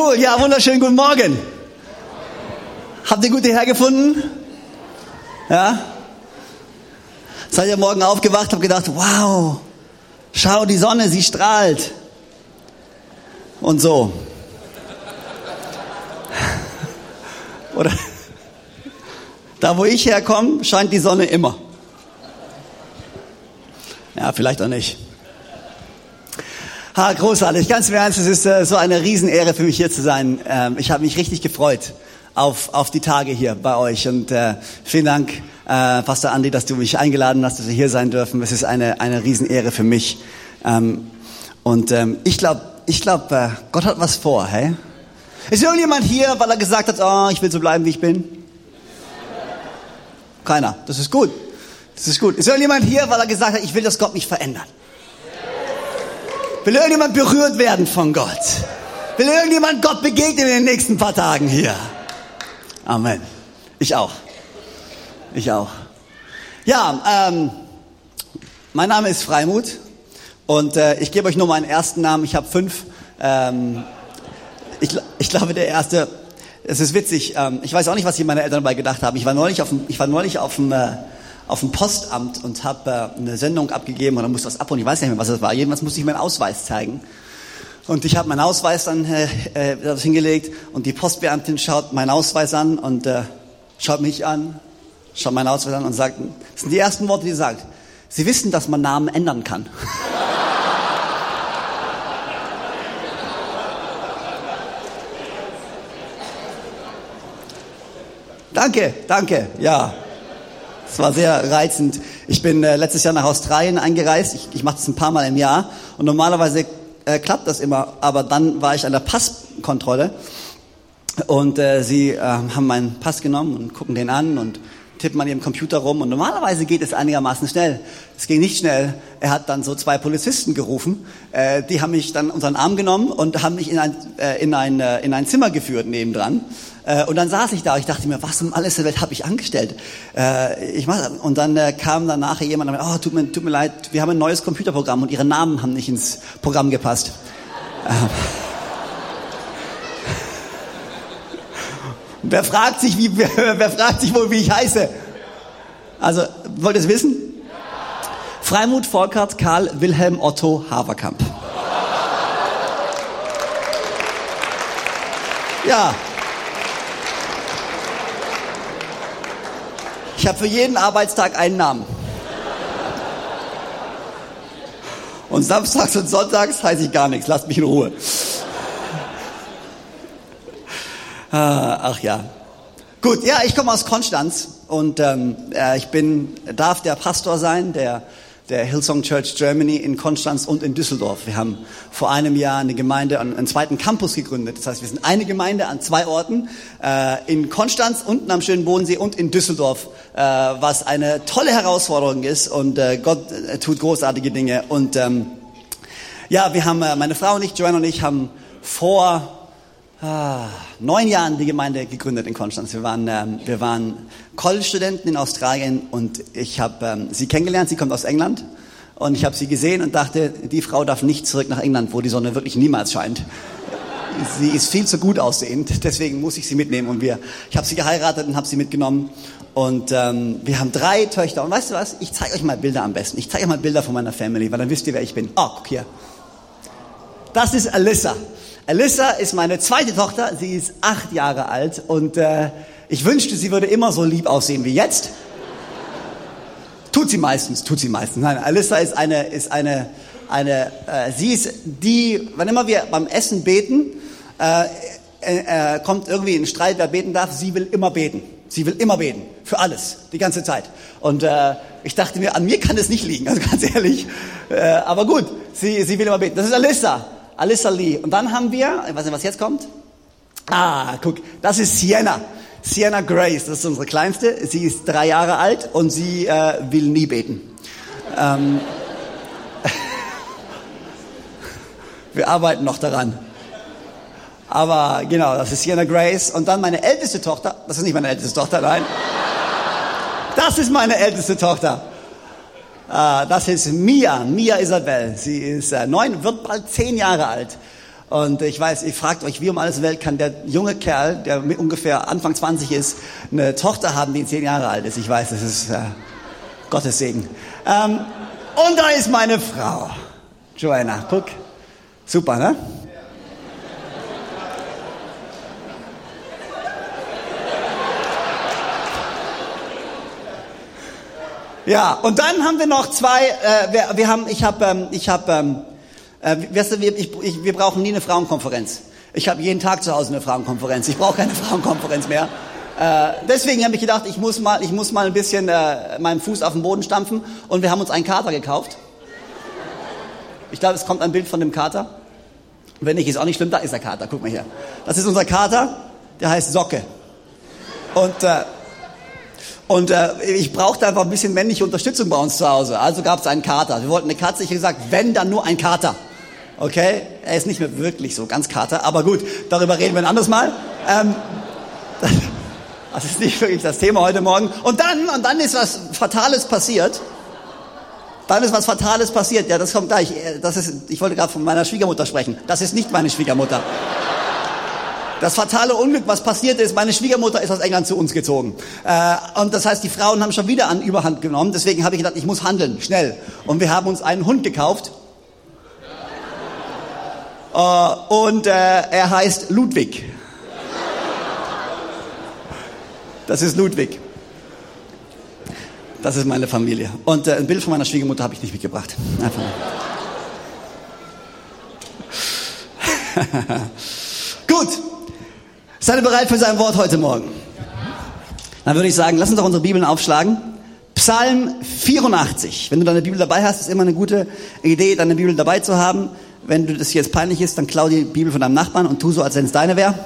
Cool, ja, wunderschönen guten Morgen. Habt ihr gut hierher gefunden? Ja? Seid ihr morgen aufgewacht, habt gedacht, wow, schau die Sonne, sie strahlt. Und so. Oder da, wo ich herkomme, scheint die Sonne immer. Ja, vielleicht auch nicht. Ha, großartig, ganz im Ernst, es ist äh, so eine Riesenehre für mich hier zu sein. Ähm, ich habe mich richtig gefreut auf, auf die Tage hier bei euch und äh, vielen Dank, äh, Pastor Andi, dass du mich eingeladen hast, dass wir hier sein dürfen. Es ist eine, eine Riesenehre für mich. Ähm, und ähm, ich glaube, ich glaub, äh, Gott hat was vor, hey? Ist irgendjemand hier, weil er gesagt hat, oh, ich will so bleiben, wie ich bin? Keiner. Das ist gut. Das ist gut. Ist irgendjemand hier, weil er gesagt hat, ich will, dass Gott mich verändert? Will irgendjemand berührt werden von Gott? Will irgendjemand Gott begegnen in den nächsten paar Tagen hier? Amen. Ich auch. Ich auch. Ja, ähm, mein Name ist Freimut und äh, ich gebe euch nur meinen ersten Namen. Ich habe fünf. Ähm, ich, ich glaube, der erste. Es ist witzig. Ähm, ich weiß auch nicht, was sich meine Eltern dabei gedacht haben. Ich war neulich auf dem, ich war neulich auf dem äh, auf dem Postamt und habe äh, eine Sendung abgegeben und dann musste was abholen. Ich weiß nicht mehr, was das war. Jedenfalls musste ich meinen Ausweis zeigen. Und ich habe meinen Ausweis dann äh, äh, hingelegt und die Postbeamtin schaut meinen Ausweis an und äh, schaut mich an, schaut meinen Ausweis an und sagt, das sind die ersten Worte, die sie sagt. Sie wissen, dass man Namen ändern kann. danke, danke, ja. Es war sehr reizend. Ich bin äh, letztes Jahr nach Australien eingereist. Ich, ich mache das ein paar Mal im Jahr. Und normalerweise äh, klappt das immer. Aber dann war ich an der Passkontrolle. Und äh, sie äh, haben meinen Pass genommen und gucken den an und tippen an ihrem Computer rum. Und normalerweise geht es einigermaßen schnell. Es ging nicht schnell. Er hat dann so zwei Polizisten gerufen. Äh, die haben mich dann unseren Arm genommen und haben mich in ein, äh, in ein, äh, in ein Zimmer geführt nebendran. Äh, und dann saß ich da ich dachte mir, was um alles der Welt habe ich angestellt? Äh, ich mach, und dann äh, kam dann nachher jemand und oh, tut mir, tut mir leid, wir haben ein neues Computerprogramm und ihre Namen haben nicht ins Programm gepasst. wer fragt sich, wie, wer, wer fragt sich wohl, wie ich heiße? Also, wollt ihr es wissen? Freimut Volkert Karl Wilhelm Otto Haverkamp. Ja, Ich habe für jeden Arbeitstag einen Namen. Und samstags und sonntags heiße ich gar nichts. Lasst mich in Ruhe. Ah, ach ja. Gut, ja, ich komme aus Konstanz und ähm, äh, ich bin, darf der Pastor sein, der der Hillsong Church Germany in Konstanz und in Düsseldorf. Wir haben vor einem Jahr eine Gemeinde, einen zweiten Campus gegründet. Das heißt, wir sind eine Gemeinde an zwei Orten, äh, in Konstanz, unten am schönen Bodensee und in Düsseldorf, äh, was eine tolle Herausforderung ist und äh, Gott äh, tut großartige Dinge. Und ähm, ja, wir haben, äh, meine Frau und ich, Joanne und ich, haben vor ah, neun Jahren die Gemeinde gegründet in Konstanz. Wir waren, ähm, wir waren College-Studenten in Australien und ich habe ähm, sie kennengelernt. Sie kommt aus England und ich habe sie gesehen und dachte, die Frau darf nicht zurück nach England, wo die Sonne wirklich niemals scheint. Sie ist viel zu gut aussehend, deswegen muss ich sie mitnehmen und wir. Ich habe sie geheiratet und habe sie mitgenommen und ähm, wir haben drei Töchter. Und weißt du was? Ich zeige euch mal Bilder am besten. Ich zeige euch mal Bilder von meiner Family, weil dann wisst ihr, wer ich bin. Oh, guck hier. Das ist Alyssa. Alyssa ist meine zweite Tochter, sie ist acht Jahre alt und äh, ich wünschte, sie würde immer so lieb aussehen wie jetzt. Tut sie meistens, tut sie meistens. Nein, Alyssa ist eine, ist eine, eine äh, sie ist die, wann immer wir beim Essen beten, äh, äh, äh, kommt irgendwie ein Streit, wer beten darf, sie will immer beten. Sie will immer beten. Für alles. Die ganze Zeit. Und äh, ich dachte mir, an mir kann es nicht liegen, also ganz ehrlich. Äh, aber gut, sie, sie will immer beten. Das ist Alyssa. Alyssa Lee. Und dann haben wir, ich weiß nicht, was jetzt kommt. Ah, guck, das ist Sienna. Sienna Grace, das ist unsere Kleinste. Sie ist drei Jahre alt und sie äh, will nie beten. Ähm, wir arbeiten noch daran. Aber genau, das ist Sienna Grace. Und dann meine älteste Tochter, das ist nicht meine älteste Tochter, nein. Das ist meine älteste Tochter. Uh, das ist Mia, Mia Isabel. Sie ist äh, neun, wird bald zehn Jahre alt. Und ich weiß, ihr fragt euch, wie um alles Welt kann der junge Kerl, der ungefähr Anfang 20 ist, eine Tochter haben, die zehn Jahre alt ist. Ich weiß, das ist äh, Gottes Segen. Ähm, und da ist meine Frau, Joanna. Guck, super, ne? Ja, und dann haben wir noch zwei, äh, wir, wir haben, ich habe, ähm, ich habe, ähm, äh, weißt du, wir, ich, ich, wir brauchen nie eine Frauenkonferenz. Ich habe jeden Tag zu Hause eine Frauenkonferenz. Ich brauche keine Frauenkonferenz mehr. Äh, deswegen habe ich gedacht, ich muss mal, ich muss mal ein bisschen äh, meinen Fuß auf den Boden stampfen. Und wir haben uns einen Kater gekauft. Ich glaube, es kommt ein Bild von dem Kater. Wenn nicht, ist auch nicht schlimm. Da ist der Kater. Guck mal hier. Das ist unser Kater. Der heißt Socke. Und äh, und äh, ich brauchte einfach ein bisschen männliche Unterstützung bei uns zu Hause. Also gab es einen Kater. Wir wollten eine Katze. Ich habe gesagt, wenn, dann nur ein Kater. Okay? Er ist nicht mehr wirklich so ganz Kater. Aber gut, darüber reden wir ein anderes Mal. Ähm, das ist nicht wirklich das Thema heute Morgen. Und dann, und dann ist was Fatales passiert. Dann ist was Fatales passiert. Ja, das kommt gleich. Das ist, ich wollte gerade von meiner Schwiegermutter sprechen. Das ist nicht meine Schwiegermutter. Das fatale Unglück, was passiert ist, meine Schwiegermutter ist aus England zu uns gezogen. Äh, und das heißt, die Frauen haben schon wieder an Überhand genommen. Deswegen habe ich gedacht, ich muss handeln, schnell. Und wir haben uns einen Hund gekauft. Äh, und äh, er heißt Ludwig. Das ist Ludwig. Das ist meine Familie. Und ein Bild von meiner Schwiegermutter habe ich nicht mitgebracht. Einfach. Seid ihr bereit für sein Wort heute Morgen? Dann würde ich sagen, lass uns doch unsere Bibeln aufschlagen. Psalm 84. Wenn du deine Bibel dabei hast, ist immer eine gute Idee, deine Bibel dabei zu haben. Wenn du das jetzt peinlich ist, dann klau die Bibel von deinem Nachbarn und tu so, als wenn es deine wäre.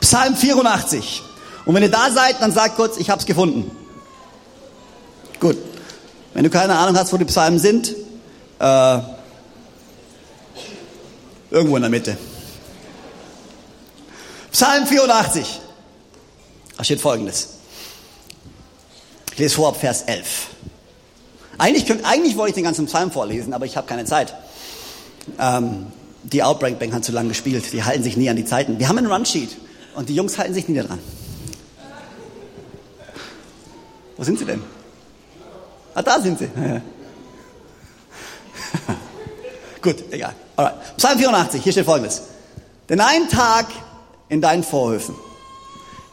Psalm 84. Und wenn ihr da seid, dann sagt kurz, ich habe es gefunden. Gut. Wenn du keine Ahnung hast, wo die Psalmen sind, äh, irgendwo in der Mitte. Psalm 84. Da steht folgendes. Ich lese vor ab Vers 11. Eigentlich, könnt, eigentlich wollte ich den ganzen Psalm vorlesen, aber ich habe keine Zeit. Ähm, die Outbreak Bank hat zu lange gespielt. Die halten sich nie an die Zeiten. Wir haben einen Runsheet und die Jungs halten sich nie daran. Wo sind sie denn? Ah, da sind sie. Gut, egal. Alright. Psalm 84, hier steht folgendes. Denn ein Tag in deinen Vorhöfen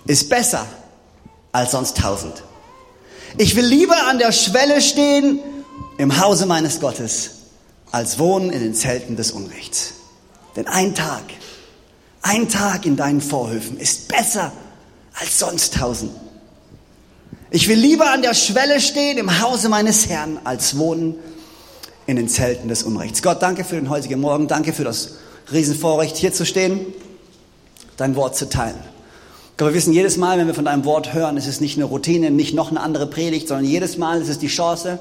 ist besser als sonst tausend. Ich will lieber an der Schwelle stehen im Hause meines Gottes, als wohnen in den Zelten des Unrechts. Denn ein Tag, ein Tag in deinen Vorhöfen ist besser als sonst tausend. Ich will lieber an der Schwelle stehen im Hause meines Herrn, als wohnen in den Zelten des Unrechts. Gott, danke für den heutigen Morgen, danke für das Riesenvorrecht, hier zu stehen, dein Wort zu teilen. Gott, wir wissen jedes Mal, wenn wir von deinem Wort hören, es ist nicht eine Routine, nicht noch eine andere Predigt, sondern jedes Mal ist es die Chance,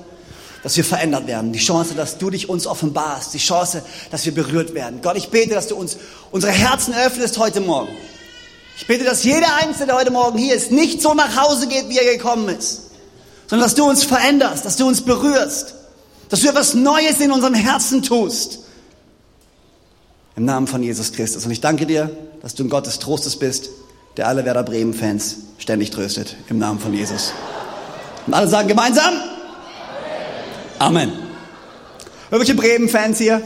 dass wir verändert werden, die Chance, dass du dich uns offenbarst, die Chance, dass wir berührt werden. Gott, ich bete, dass du uns unsere Herzen öffnest heute Morgen. Ich bete, dass jeder Einzelne, der heute Morgen hier ist, nicht so nach Hause geht, wie er gekommen ist, sondern dass du uns veränderst, dass du uns berührst, dass du etwas Neues in unserem Herzen tust. Im Namen von Jesus Christus. Und ich danke dir, dass du ein Gott des Trostes bist, der alle Werder Bremen-Fans ständig tröstet. Im Namen von Jesus. Und alle sagen gemeinsam? Amen. Irgendwelche Bremen-Fans hier?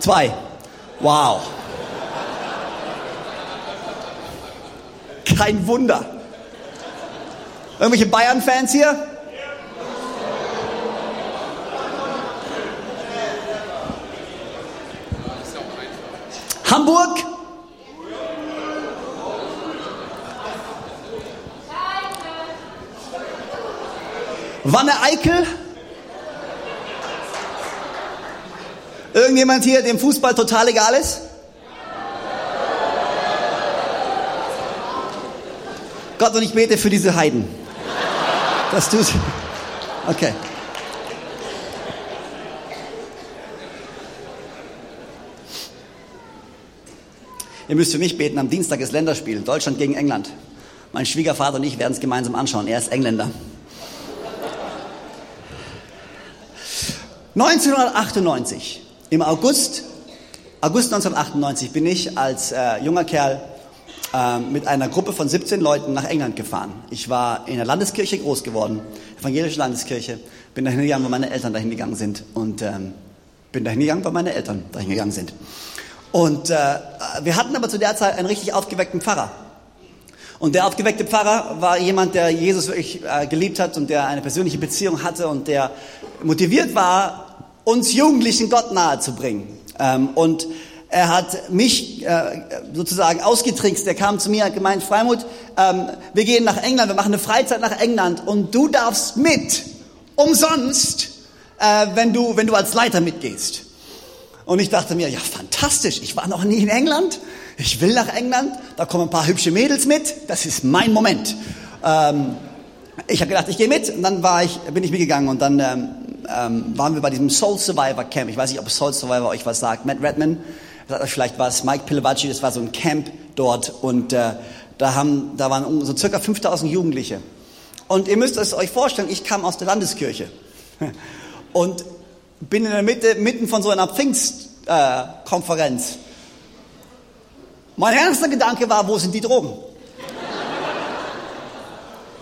Zwei. Wow. Kein Wunder. Irgendwelche Bayern-Fans hier? Hamburg? Wanne Eickel? Irgendjemand hier, dem Fußball total egal ist? Gott, und ich bete für diese Heiden. Dass du Okay. Ihr müsst für mich beten, am Dienstag ist Länderspiel, Deutschland gegen England. Mein Schwiegervater und ich werden es gemeinsam anschauen, er ist Engländer. 1998, im August, August 1998 bin ich als äh, junger Kerl äh, mit einer Gruppe von 17 Leuten nach England gefahren. Ich war in der Landeskirche groß geworden, evangelische Landeskirche, bin dahin gegangen, weil meine Eltern dahin gegangen sind und ähm, bin dahin gegangen, weil meine Eltern dahin gegangen sind. Und äh, wir hatten aber zu der Zeit einen richtig aufgeweckten Pfarrer. Und der aufgeweckte Pfarrer war jemand, der Jesus wirklich äh, geliebt hat und der eine persönliche Beziehung hatte und der motiviert war, uns Jugendlichen Gott nahe zu bringen. Ähm, und er hat mich äh, sozusagen ausgetrickst. Er kam zu mir, hat gemeint, Freimut, ähm, wir gehen nach England, wir machen eine Freizeit nach England und du darfst mit, umsonst, äh, wenn, du, wenn du als Leiter mitgehst. Und ich dachte mir, ja, fantastisch, ich war noch nie in England, ich will nach England, da kommen ein paar hübsche Mädels mit, das ist mein Moment. Ähm, ich habe gedacht, ich gehe mit und dann war ich, bin ich mitgegangen und dann ähm, ähm, waren wir bei diesem Soul Survivor Camp. Ich weiß nicht, ob Soul Survivor euch was sagt. Matt Redman, sagt euch vielleicht was, Mike Pilavachi, das war so ein Camp dort und äh, da, haben, da waren so circa 5000 Jugendliche. Und ihr müsst es euch vorstellen, ich kam aus der Landeskirche und bin in der Mitte, mitten von so einer Pfingstkonferenz. Äh, mein erster Gedanke war, wo sind die Drogen?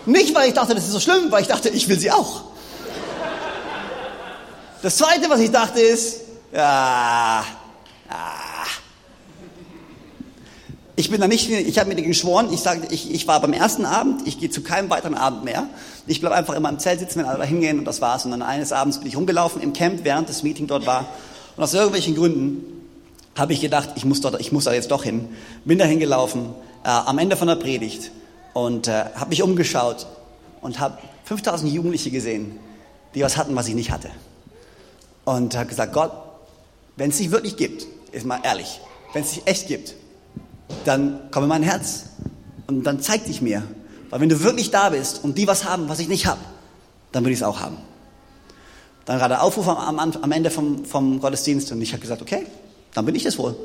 Nicht, weil ich dachte, das ist so schlimm, weil ich dachte, ich will sie auch. Das zweite, was ich dachte, ist, ja, ja. Ich bin da nicht, ich habe mir geschworen, ich sage, ich, ich war beim ersten Abend, ich gehe zu keinem weiteren Abend mehr. Ich bleibe einfach immer im Zelt sitzen, wenn alle da hingehen und das war's. Und dann eines Abends bin ich rumgelaufen im Camp, während das Meeting dort war. Und aus irgendwelchen Gründen habe ich gedacht, ich muss, dort, ich muss da jetzt doch hin. Bin da hingelaufen, äh, am Ende von der Predigt und äh, habe mich umgeschaut und habe 5000 Jugendliche gesehen, die was hatten, was ich nicht hatte. Und habe gesagt, Gott, wenn es dich wirklich gibt, ist mal ehrlich, wenn es dich echt gibt, dann komm in mein Herz und dann zeig dich mir. Weil wenn du wirklich da bist und die was haben, was ich nicht habe, dann will ich es auch haben. Dann der Aufruf am, am, Ende vom, vom Gottesdienst und ich habe gesagt, okay, dann bin ich es wohl.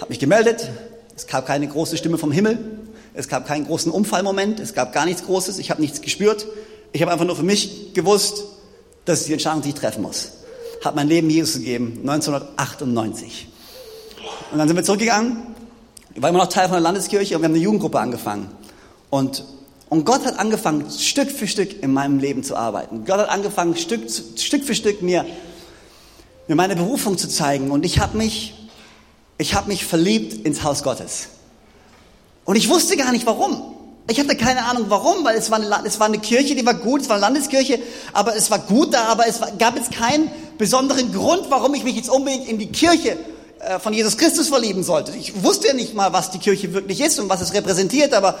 Habe mich gemeldet, es gab keine große Stimme vom Himmel, es gab keinen großen Umfallmoment, es gab gar nichts Großes, ich habe nichts gespürt. Ich habe einfach nur für mich gewusst, dass ich die Entscheidung, die ich treffen muss. Habe mein Leben Jesus gegeben, 1998. Und dann sind wir zurückgegangen, war immer noch Teil von der Landeskirche und wir haben eine Jugendgruppe angefangen. Und, und Gott hat angefangen, Stück für Stück in meinem Leben zu arbeiten. Gott hat angefangen, Stück, Stück für Stück mir, mir meine Berufung zu zeigen. Und ich habe mich ich habe mich verliebt ins Haus Gottes. Und ich wusste gar nicht warum. Ich hatte keine Ahnung warum, weil es war, eine, es war eine Kirche, die war gut, es war eine Landeskirche, aber es war gut da, aber es war, gab jetzt keinen besonderen Grund, warum ich mich jetzt unbedingt in die Kirche von Jesus Christus verlieben sollte. Ich wusste ja nicht mal, was die Kirche wirklich ist und was es repräsentiert, aber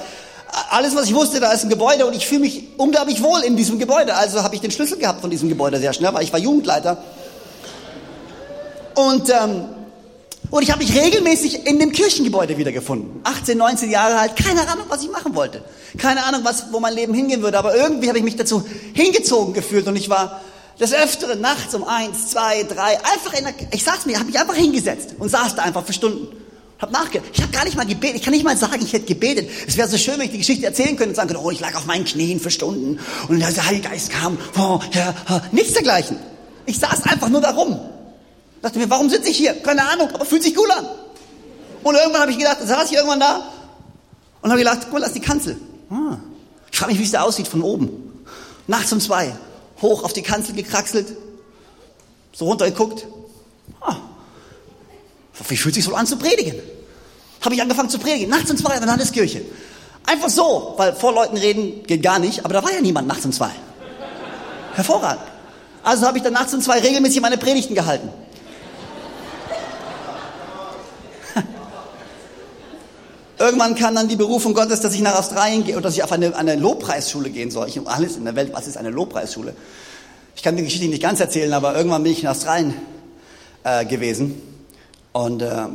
alles, was ich wusste, da ist ein Gebäude und ich fühle mich unglaublich wohl in diesem Gebäude. Also habe ich den Schlüssel gehabt von diesem Gebäude sehr schnell, weil ich war Jugendleiter. Und ähm, und ich habe mich regelmäßig in dem Kirchengebäude wiedergefunden. 18, 19 Jahre alt, keine Ahnung, was ich machen wollte. Keine Ahnung, was, wo mein Leben hingehen würde. Aber irgendwie habe ich mich dazu hingezogen gefühlt. Und ich war des Öfteren nachts um eins, zwei, drei, einfach in der, ich saß mir, habe mich einfach hingesetzt und saß da einfach für Stunden. Hab nachgedacht. Ich habe gar nicht mal gebetet. Ich kann nicht mal sagen, ich hätte gebetet. Es wäre so schön, wenn ich die Geschichte erzählen könnte und sagen könnte, oh, ich lag auf meinen Knien für Stunden und der Heilige Geist kam. Oh, ja, nichts dergleichen. Ich saß einfach nur da rum Dachte mir, warum sitze ich hier? Keine Ahnung, aber fühlt sich cool an. Und irgendwann habe ich gedacht, saß ich irgendwann da und habe gedacht, guck mal, das ist die Kanzel. Ah. Ich frage mich, wie es da aussieht von oben. Nachts um zwei, hoch auf die Kanzel gekraxelt, so runtergeguckt. Ah. Wie fühlt sich so an zu predigen? Habe ich angefangen zu predigen, nachts um zwei in der Landeskirche. Einfach so, weil vor Leuten reden geht gar nicht, aber da war ja niemand nachts um zwei. Hervorragend. Also habe ich dann nachts um zwei regelmäßig meine Predigten gehalten. Irgendwann kam dann die Berufung Gottes, dass ich nach Australien gehe oder dass ich auf eine, eine Lobpreisschule gehen soll. Ich alles in der Welt, was ist eine Lobpreisschule? Ich kann die Geschichte nicht ganz erzählen, aber irgendwann bin ich in Australien äh, gewesen und äh,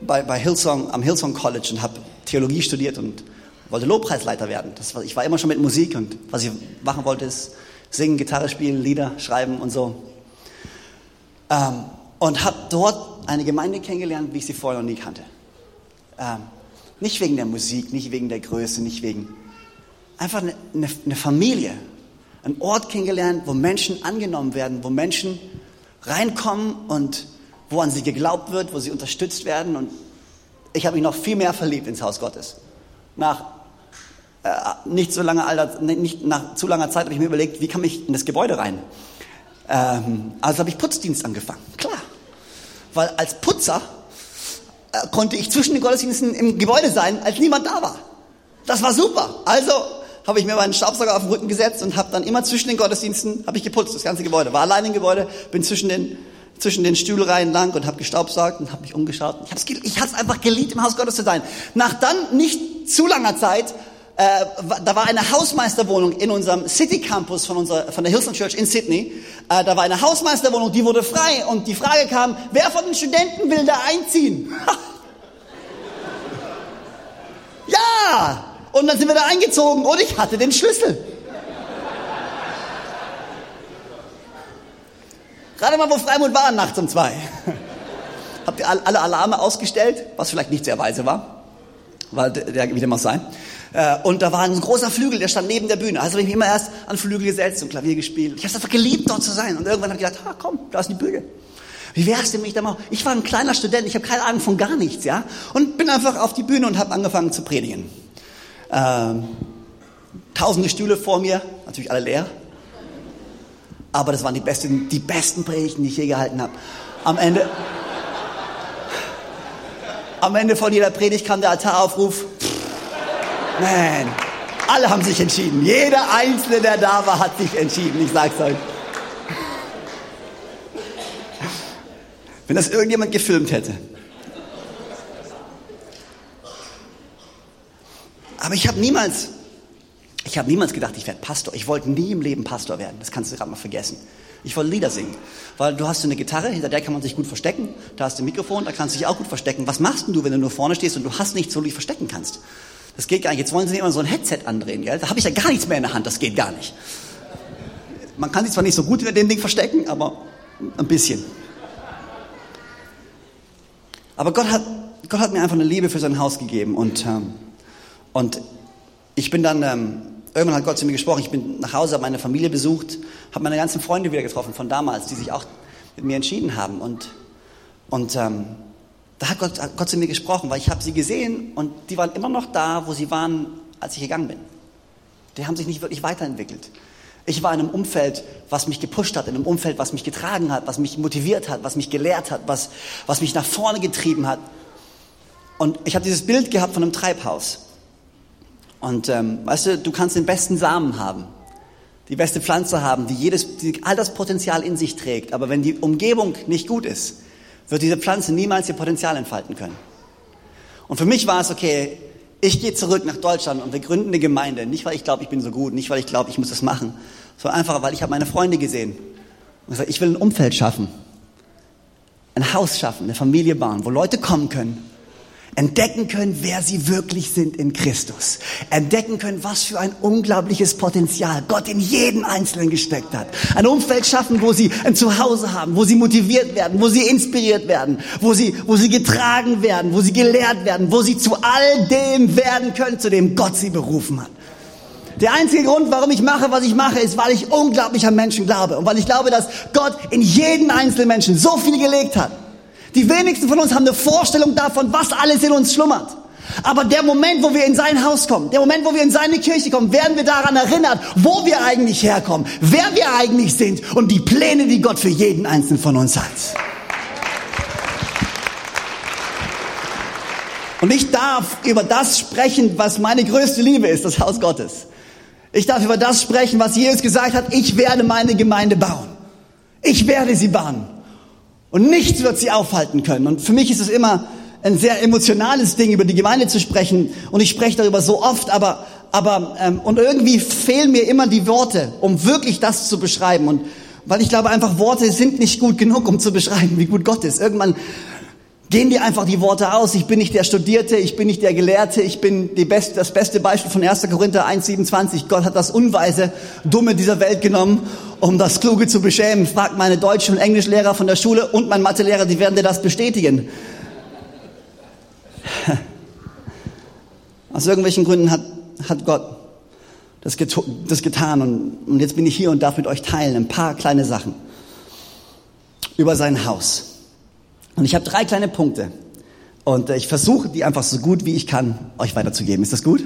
bei, bei Hillsong, am Hillsong College und habe Theologie studiert und wollte Lobpreisleiter werden. Das war, ich war immer schon mit Musik und was ich machen wollte, ist singen, Gitarre spielen, Lieder schreiben und so. Ähm, und habe dort eine Gemeinde kennengelernt, wie ich sie vorher noch nie kannte. Ähm, nicht wegen der Musik, nicht wegen der Größe, nicht wegen. Einfach eine, eine, Familie. Ein Ort kennengelernt, wo Menschen angenommen werden, wo Menschen reinkommen und wo an sie geglaubt wird, wo sie unterstützt werden. Und ich habe mich noch viel mehr verliebt ins Haus Gottes. Nach äh, nicht, so lange Alter, nicht nach zu langer Zeit habe ich mir überlegt, wie komme ich in das Gebäude rein. Ähm, also habe ich Putzdienst angefangen, klar. Weil als Putzer konnte ich zwischen den Gottesdiensten im Gebäude sein, als niemand da war. Das war super. Also habe ich mir meinen Staubsauger auf den Rücken gesetzt und habe dann immer zwischen den Gottesdiensten habe ich geputzt, das ganze Gebäude. War allein im Gebäude, bin zwischen den zwischen den Stühlreihen lang und habe gestaubsaugt und habe mich umgeschaut. Ich habe es ich hab's einfach geliebt, im Haus Gottes zu sein. Nach dann nicht zu langer Zeit, äh, da war eine Hausmeisterwohnung in unserem City Campus von, unserer, von der Hillsong Church in Sydney. Äh, da war eine Hausmeisterwohnung, die wurde frei und die Frage kam, wer von den Studenten will da einziehen? ja! Und dann sind wir da eingezogen und ich hatte den Schlüssel. Gerade mal, wo Freimund war, nachts um zwei. Habt ihr alle Alarme ausgestellt, was vielleicht nicht sehr weise war, weil der, wie dem auch sein. Äh, und da war ein großer Flügel, der stand neben der Bühne. Also habe ich mich immer erst an Flügel gesetzt und Klavier gespielt. Ich habe es einfach geliebt, dort zu sein. Und irgendwann habe ich gedacht, ah, komm, da ist die Bühne. Wie wär's denn, wenn ich da mal... Ich war ein kleiner Student, ich habe keine Ahnung von gar nichts, ja. Und bin einfach auf die Bühne und habe angefangen zu predigen. Ähm, tausende Stühle vor mir, natürlich alle leer. Aber das waren die besten, die besten Predigten, die ich je gehalten habe. Am Ende, am Ende von jeder Predigt kam der Altaraufruf. Man, alle haben sich entschieden. Jeder Einzelne, der da war, hat sich entschieden. Ich sag's euch. Wenn das irgendjemand gefilmt hätte. Aber ich habe niemals ich habe niemals gedacht, ich werde Pastor. Ich wollte nie im Leben Pastor werden. Das kannst du gerade mal vergessen. Ich wollte Lieder singen. Weil du hast eine Gitarre, hinter der kann man sich gut verstecken. Da hast du ein Mikrofon, da kannst du dich auch gut verstecken. Was machst denn du, wenn du nur vorne stehst und du hast nichts, wo du dich verstecken kannst? Das geht gar nicht. Jetzt wollen sie immer so ein Headset andrehen, gell? Da habe ich ja gar nichts mehr in der Hand. Das geht gar nicht. Man kann sich zwar nicht so gut hinter dem Ding verstecken, aber ein bisschen. Aber Gott hat, Gott hat mir einfach eine Liebe für sein Haus gegeben und, ähm, und ich bin dann ähm, irgendwann hat Gott zu mir gesprochen. Ich bin nach Hause, habe meine Familie besucht, habe meine ganzen Freunde wieder getroffen von damals, die sich auch mit mir entschieden haben. Und, und ähm, da hat Gott, hat Gott zu mir gesprochen, weil ich habe sie gesehen und die waren immer noch da, wo sie waren, als ich gegangen bin. Die haben sich nicht wirklich weiterentwickelt. Ich war in einem Umfeld, was mich gepusht hat, in einem Umfeld, was mich getragen hat, was mich motiviert hat, was mich gelehrt hat, was, was mich nach vorne getrieben hat. Und ich habe dieses Bild gehabt von einem Treibhaus. Und ähm, weißt du, du kannst den besten Samen haben, die beste Pflanze haben, die, jedes, die all das Potenzial in sich trägt. Aber wenn die Umgebung nicht gut ist, wird diese Pflanze niemals ihr Potenzial entfalten können. Und für mich war es okay, ich gehe zurück nach Deutschland und wir gründen eine Gemeinde. Nicht, weil ich glaube, ich bin so gut, nicht, weil ich glaube, ich muss das machen, sondern einfach, weil ich habe meine Freunde gesehen. Und gesagt, ich will ein Umfeld schaffen, ein Haus schaffen, eine Familie bauen, wo Leute kommen können entdecken können, wer sie wirklich sind in Christus. Entdecken können, was für ein unglaubliches Potenzial Gott in jeden Einzelnen gesteckt hat. Ein Umfeld schaffen, wo sie ein Zuhause haben, wo sie motiviert werden, wo sie inspiriert werden, wo sie, wo sie getragen werden, wo sie gelehrt werden, wo sie zu all dem werden können, zu dem Gott sie berufen hat. Der einzige Grund, warum ich mache, was ich mache, ist, weil ich unglaublich an Menschen glaube und weil ich glaube, dass Gott in jeden einzelnen Menschen so viel gelegt hat. Die wenigsten von uns haben eine Vorstellung davon, was alles in uns schlummert. Aber der Moment, wo wir in sein Haus kommen, der Moment, wo wir in seine Kirche kommen, werden wir daran erinnert, wo wir eigentlich herkommen, wer wir eigentlich sind und die Pläne, die Gott für jeden einzelnen von uns hat. Und ich darf über das sprechen, was meine größte Liebe ist, das Haus Gottes. Ich darf über das sprechen, was Jesus gesagt hat, ich werde meine Gemeinde bauen. Ich werde sie bauen. Und nichts wird sie aufhalten können. Und für mich ist es immer ein sehr emotionales Ding, über die Gemeinde zu sprechen. Und ich spreche darüber so oft, aber, aber ähm, und irgendwie fehlen mir immer die Worte, um wirklich das zu beschreiben. Und weil ich glaube einfach, Worte sind nicht gut genug, um zu beschreiben, wie gut Gott ist. Irgendwann gehen dir einfach die Worte aus. Ich bin nicht der Studierte, ich bin nicht der Gelehrte, ich bin die beste, das beste Beispiel von 1. Korinther 1,27. Gott hat das Unweise, Dumme dieser Welt genommen um das Kluge zu beschämen. Fragt meine Deutsch- und Englischlehrer von der Schule und mein Mathelehrer, die werden dir das bestätigen. Aus irgendwelchen Gründen hat, hat Gott das, get das getan und, und jetzt bin ich hier und darf mit euch teilen ein paar kleine Sachen. über sein Haus. Und ich habe drei kleine Punkte. Und äh, ich versuche, die einfach so gut wie ich kann euch weiterzugeben. Ist das gut?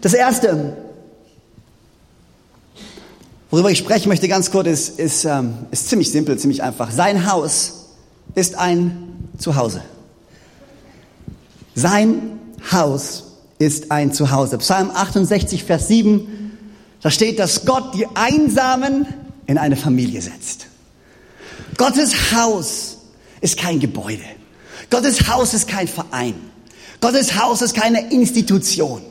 Das erste, worüber ich sprechen möchte ganz kurz, ist, ist, ähm, ist ziemlich simpel, ziemlich einfach. Sein Haus ist ein Zuhause. Sein Haus ist ein Zuhause. Psalm 68, Vers 7, da steht, dass Gott die Einsamen in eine Familie setzt. Gottes Haus ist kein Gebäude. Gottes Haus ist kein Verein. Gottes Haus ist keine Institution.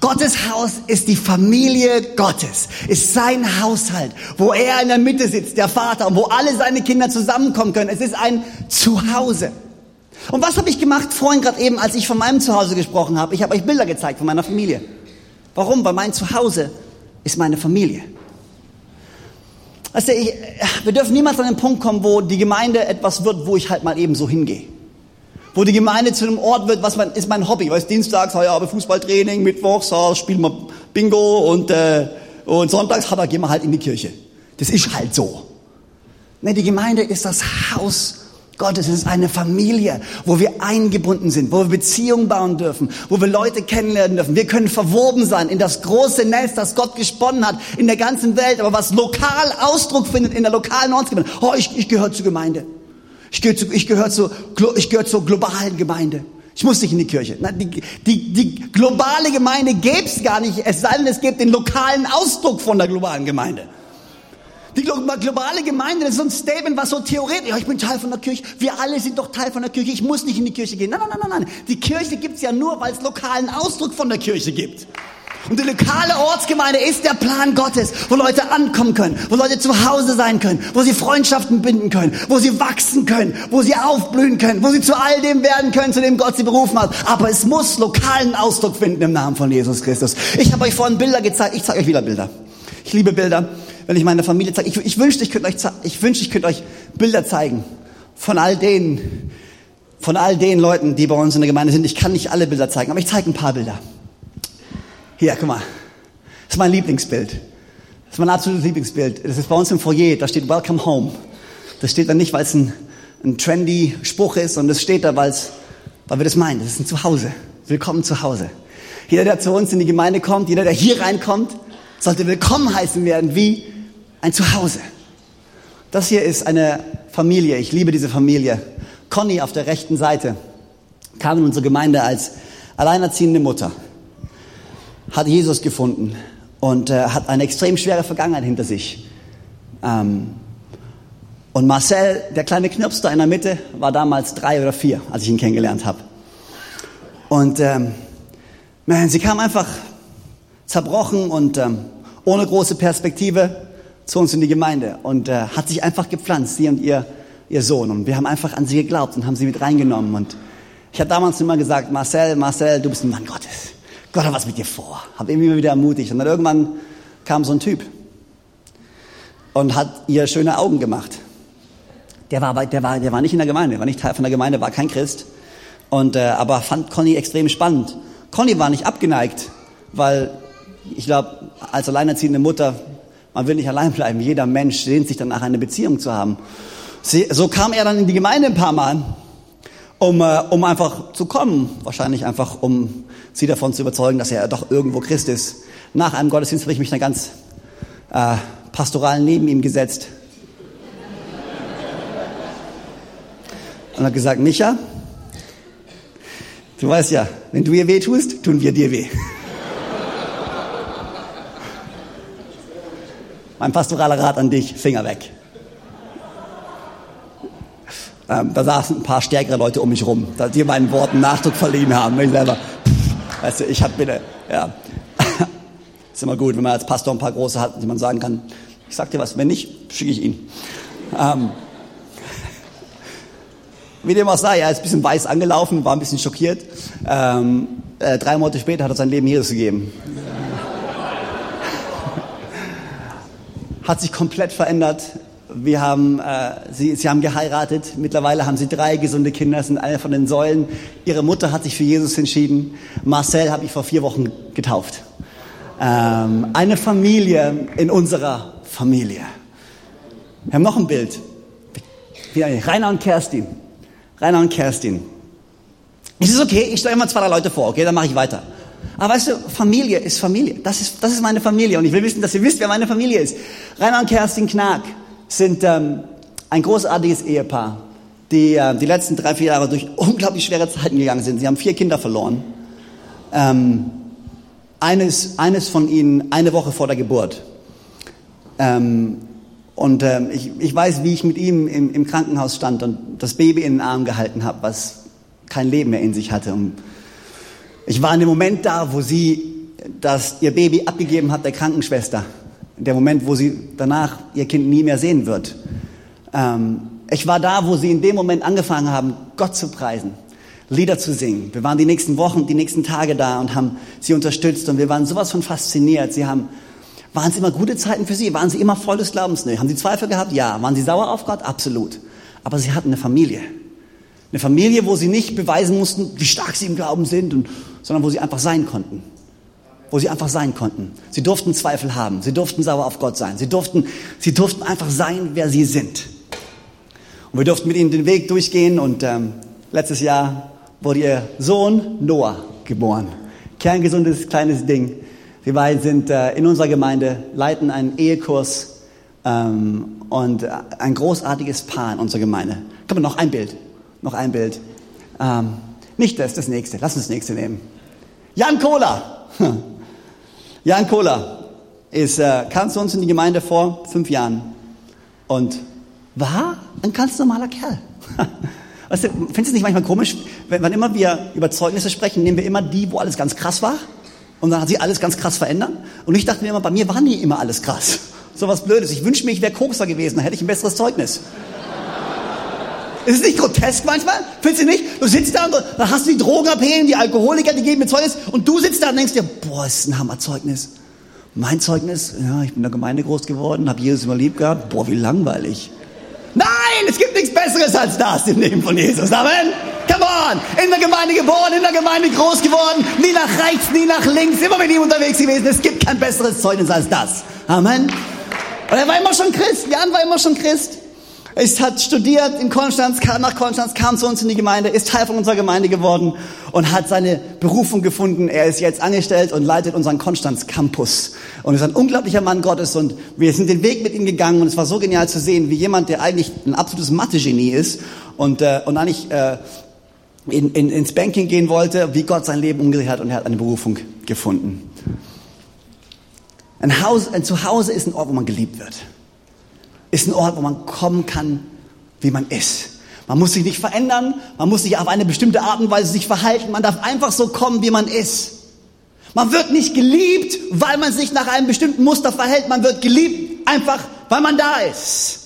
Gottes Haus ist die Familie Gottes, ist sein Haushalt, wo er in der Mitte sitzt, der Vater, und wo alle seine Kinder zusammenkommen können. Es ist ein Zuhause. Und was habe ich gemacht vorhin gerade eben, als ich von meinem Zuhause gesprochen habe? Ich habe euch Bilder gezeigt von meiner Familie. Warum? Weil mein Zuhause ist meine Familie. Weißt du, ich, wir dürfen niemals an den Punkt kommen, wo die Gemeinde etwas wird, wo ich halt mal eben so hingehe wo die Gemeinde zu einem Ort wird, was man, ist mein Hobby. Weißt, dienstags, ja, aber Fußballtraining, mittwochs, ja, spielen wir Bingo und, äh, und sonntags, da gehen wir halt in die Kirche. Das ist halt so. Ne, die Gemeinde ist das Haus Gottes, es ist eine Familie, wo wir eingebunden sind, wo wir Beziehungen bauen dürfen, wo wir Leute kennenlernen dürfen. Wir können verwoben sein in das große Nest, das Gott gesponnen hat in der ganzen Welt, aber was lokal Ausdruck findet in der lokalen Ortsgemeinde. Oh, ich, ich gehöre zur Gemeinde. Ich gehöre, zu, ich, gehöre zu, ich gehöre zur globalen Gemeinde. Ich muss nicht in die Kirche. Die, die, die globale Gemeinde gäbe es gar nicht, es sei denn, es gibt den lokalen Ausdruck von der globalen Gemeinde. Die globale Gemeinde, das ist so ein Statement, was so theoretisch, ja, ich bin Teil von der Kirche, wir alle sind doch Teil von der Kirche, ich muss nicht in die Kirche gehen. Nein, nein, nein, nein, nein. Die Kirche gibt's ja nur, weil es lokalen Ausdruck von der Kirche gibt. Und die lokale Ortsgemeinde ist der Plan Gottes, wo Leute ankommen können, wo Leute zu Hause sein können, wo sie Freundschaften binden können, wo sie wachsen können, wo sie aufblühen können, wo sie zu all dem werden können, zu dem Gott sie berufen hat. Aber es muss lokalen Ausdruck finden im Namen von Jesus Christus. Ich habe euch vorhin Bilder gezeigt, ich zeige euch wieder Bilder. Ich liebe Bilder, wenn ich meine Familie zeige. Ich, ich wünschte, ich könnte euch, ich wünschte, ich könnte euch Bilder zeigen von all denen, von all den Leuten, die bei uns in der Gemeinde sind. Ich kann nicht alle Bilder zeigen, aber ich zeige ein paar Bilder. Hier, guck mal. Das ist mein Lieblingsbild. Das ist mein absolutes Lieblingsbild. Das ist bei uns im Foyer. Da steht Welcome Home. Das steht da nicht, weil es ein, ein trendy Spruch ist, sondern das steht da, weil es, weil wir das meinen. Das ist ein Zuhause. Willkommen zu Hause. Jeder, der zu uns in die Gemeinde kommt, jeder, der hier reinkommt, sollte willkommen heißen werden wie ein Zuhause. Das hier ist eine Familie. Ich liebe diese Familie. Conny auf der rechten Seite kam in unsere Gemeinde als alleinerziehende Mutter hat Jesus gefunden und äh, hat eine extrem schwere Vergangenheit hinter sich. Ähm, und Marcel, der kleine Knirps da in der Mitte, war damals drei oder vier, als ich ihn kennengelernt habe. Und ähm, man, sie kam einfach zerbrochen und ähm, ohne große Perspektive zu uns in die Gemeinde und äh, hat sich einfach gepflanzt, sie und ihr, ihr Sohn. Und wir haben einfach an sie geglaubt und haben sie mit reingenommen. Und ich habe damals immer gesagt, Marcel, Marcel, du bist ein Mann Gottes. Gott hat was mit dir vor. Habe immer wieder ermutigt. Und dann irgendwann kam so ein Typ und hat ihr schöne Augen gemacht. Der war, der war, der war nicht in der Gemeinde, war nicht Teil von der Gemeinde, war kein Christ. Und, äh, aber fand Conny extrem spannend. Conny war nicht abgeneigt, weil ich glaube, als alleinerziehende Mutter, man will nicht allein bleiben. Jeder Mensch sehnt sich danach, eine Beziehung zu haben. So kam er dann in die Gemeinde ein paar Mal, um, äh, um einfach zu kommen. Wahrscheinlich einfach, um sie davon zu überzeugen, dass er doch irgendwo Christ ist. Nach einem Gottesdienst habe ich mich dann ganz äh, pastoral neben ihm gesetzt und habe gesagt, Micha, du weißt ja, wenn du ihr weh tust, tun wir dir weh. Mein pastoraler Rat an dich, Finger weg. Ähm, da saßen ein paar stärkere Leute um mich rum, die meinen Worten Nachdruck verliehen haben. Ich selber, Weißt du, ich habe bitte, ja. ist immer gut, wenn man als Pastor ein paar große hat, die man sagen kann, ich sag dir was, wenn nicht, schicke ich ihn. Ähm, wie dem auch sei, er ist ein bisschen weiß angelaufen, war ein bisschen schockiert. Ähm, äh, drei Monate später hat er sein Leben Jesus gegeben. Hat sich komplett verändert. Wir haben, äh, sie, sie haben geheiratet. Mittlerweile haben sie drei gesunde Kinder, sind eine von den Säulen. Ihre Mutter hat sich für Jesus entschieden. Marcel habe ich vor vier Wochen getauft. Ähm, eine Familie in unserer Familie. Wir haben noch ein Bild. Rainer und Kerstin. Rainer und Kerstin. Es ist okay, ich stelle immer zwei, drei Leute vor, okay, dann mache ich weiter. Aber weißt du, Familie ist Familie. Das ist, das ist meine Familie. Und ich will wissen, dass ihr wisst, wer meine Familie ist. Rainer und Kerstin Knack sind ähm, ein großartiges Ehepaar, die äh, die letzten drei, vier Jahre durch unglaublich schwere Zeiten gegangen sind. Sie haben vier Kinder verloren. Ähm, eines, eines von ihnen eine Woche vor der Geburt. Ähm, und ähm, ich, ich weiß, wie ich mit ihm im, im Krankenhaus stand und das Baby in den Arm gehalten habe, was kein Leben mehr in sich hatte. Und ich war in dem Moment da, wo sie das, ihr Baby abgegeben hat der Krankenschwester. Der Moment, wo sie danach ihr Kind nie mehr sehen wird. Ähm, ich war da, wo sie in dem Moment angefangen haben, Gott zu preisen, Lieder zu singen. Wir waren die nächsten Wochen, die nächsten Tage da und haben sie unterstützt und wir waren sowas von fasziniert. Sie haben, waren es immer gute Zeiten für sie? Waren sie immer voll des Glaubens? Nee. Haben sie Zweifel gehabt? Ja. Waren sie sauer auf Gott? Absolut. Aber sie hatten eine Familie. Eine Familie, wo sie nicht beweisen mussten, wie stark sie im Glauben sind, und, sondern wo sie einfach sein konnten. Wo sie einfach sein konnten. Sie durften Zweifel haben. Sie durften sauer auf Gott sein. Sie durften, sie durften einfach sein, wer sie sind. Und wir durften mit ihnen den Weg durchgehen und ähm, letztes Jahr wurde ihr Sohn Noah geboren. Kerngesundes kleines Ding. Die beiden sind äh, in unserer Gemeinde, leiten einen Ehekurs ähm, und äh, ein großartiges Paar in unserer Gemeinde. Komm, noch ein Bild noch ein Bild. Ähm, nicht das, das nächste. Lass uns das nächste nehmen. Jan Kohler. Jan Kohler ist, äh, kam zu uns in die Gemeinde vor fünf Jahren und war ein ganz normaler Kerl. Weißt du, findest du es nicht manchmal komisch, wenn, wann immer wir über Zeugnisse sprechen, nehmen wir immer die, wo alles ganz krass war und dann hat sich alles ganz krass verändert. Und ich dachte mir immer, bei mir war nie immer alles krass. So was Blödes. Ich wünsche mir, ich wäre Kokser gewesen, dann hätte ich ein besseres Zeugnis. Ist es nicht grotesk manchmal? Findest du nicht? Du sitzt da und dann hast du die Drogenabhängigen, die Alkoholiker, die geben mir Zeugnis und du sitzt da und denkst dir, boah, ist ein Hammerzeugnis. Mein Zeugnis, ja, ich bin in der Gemeinde groß geworden, habe Jesus immer lieb gehabt. Boah, wie langweilig. Nein, es gibt nichts Besseres als das im Leben von Jesus. Amen. Come on. In der Gemeinde geboren, in der Gemeinde groß geworden, nie nach rechts, nie nach links, immer mit ihm unterwegs gewesen. Es gibt kein besseres Zeugnis als das. Amen. Und er war immer schon Christ. Jan war immer schon Christ. Er hat studiert in Konstanz, kam nach Konstanz, kam zu uns in die Gemeinde, ist Teil von unserer Gemeinde geworden und hat seine Berufung gefunden. Er ist jetzt angestellt und leitet unseren Konstanz Campus und ist ein unglaublicher Mann Gottes und wir sind den Weg mit ihm gegangen und es war so genial zu sehen, wie jemand, der eigentlich ein absolutes Mathe-Genie ist und, äh, und eigentlich äh, in, in, ins Banking gehen wollte, wie Gott sein Leben umgedreht hat und er hat eine Berufung gefunden. Ein, Haus, ein Zuhause ist ein Ort, wo man geliebt wird ist ein Ort, wo man kommen kann, wie man ist. Man muss sich nicht verändern, man muss sich auf eine bestimmte Art und Weise sich verhalten, man darf einfach so kommen, wie man ist. Man wird nicht geliebt, weil man sich nach einem bestimmten Muster verhält, man wird geliebt einfach, weil man da ist.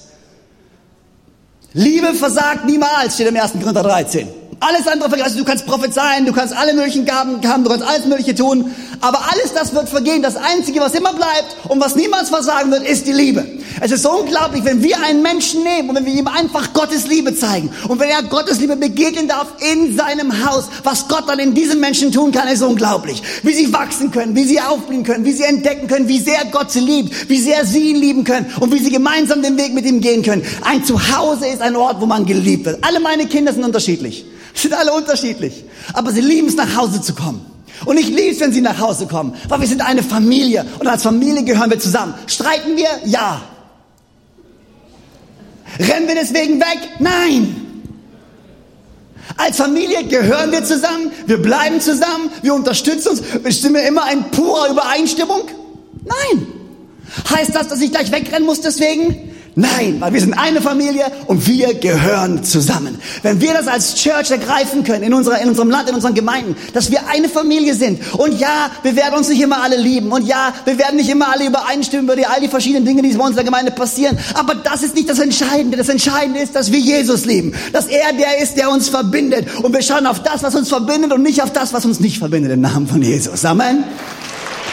Liebe versagt niemals, steht im 1. Korinther 13. Alles andere vergessen. Also du kannst prophezeien, du kannst alle möglichen Gaben haben, du kannst alles Mögliche tun. Aber alles das wird vergehen. Das Einzige, was immer bleibt und was niemals versagen wird, ist die Liebe. Es ist so unglaublich, wenn wir einen Menschen nehmen und wenn wir ihm einfach Gottes Liebe zeigen und wenn er Gottes Liebe begegnen darf in seinem Haus, was Gott dann in diesem Menschen tun kann, ist unglaublich. Wie sie wachsen können, wie sie aufblühen können, wie sie entdecken können, wie sehr Gott sie liebt, wie sehr sie ihn lieben können und wie sie gemeinsam den Weg mit ihm gehen können. Ein Zuhause ist ein Ort, wo man geliebt wird. Alle meine Kinder sind unterschiedlich. Sind alle unterschiedlich. Aber sie lieben es, nach Hause zu kommen. Und ich liebe es, wenn sie nach Hause kommen. Weil wir sind eine Familie. Und als Familie gehören wir zusammen. Streiten wir? Ja. Rennen wir deswegen weg? Nein. Als Familie gehören wir zusammen, wir bleiben zusammen, wir unterstützen uns. Sind wir immer in purer Übereinstimmung? Nein. Heißt das, dass ich gleich wegrennen muss deswegen? Nein, weil wir sind eine Familie und wir gehören zusammen. Wenn wir das als Church ergreifen können, in, unserer, in unserem Land, in unseren Gemeinden, dass wir eine Familie sind. Und ja, wir werden uns nicht immer alle lieben. Und ja, wir werden nicht immer alle übereinstimmen über die, all die verschiedenen Dinge, die bei uns in der Gemeinde passieren. Aber das ist nicht das Entscheidende. Das Entscheidende ist, dass wir Jesus lieben. Dass er der ist, der uns verbindet. Und wir schauen auf das, was uns verbindet und nicht auf das, was uns nicht verbindet, im Namen von Jesus. Amen.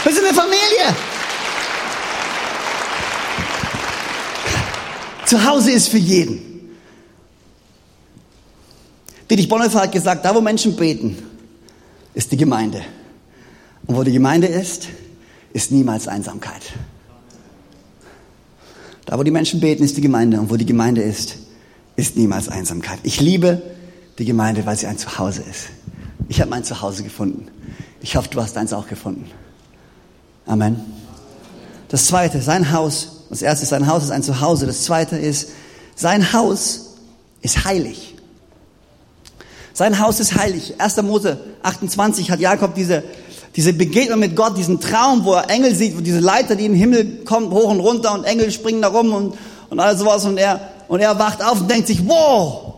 Wir sind eine Familie. Zu Hause ist für jeden. Dietrich Bonhoeffer hat gesagt, da wo Menschen beten, ist die Gemeinde. Und wo die Gemeinde ist, ist niemals Einsamkeit. Da, wo die Menschen beten, ist die Gemeinde. Und wo die Gemeinde ist, ist niemals Einsamkeit. Ich liebe die Gemeinde, weil sie ein Zuhause ist. Ich habe mein Zuhause gefunden. Ich hoffe, du hast deins auch gefunden. Amen. Das zweite, sein Haus. Das erste ist, sein Haus ist ein Zuhause. Das zweite ist, sein Haus ist heilig. Sein Haus ist heilig. 1. Mose 28 hat Jakob diese, diese Begegnung mit Gott, diesen Traum, wo er Engel sieht, wo diese Leiter, die den Himmel kommt, hoch und runter und Engel springen da rum und, und all sowas und er, und er wacht auf und denkt sich, wow,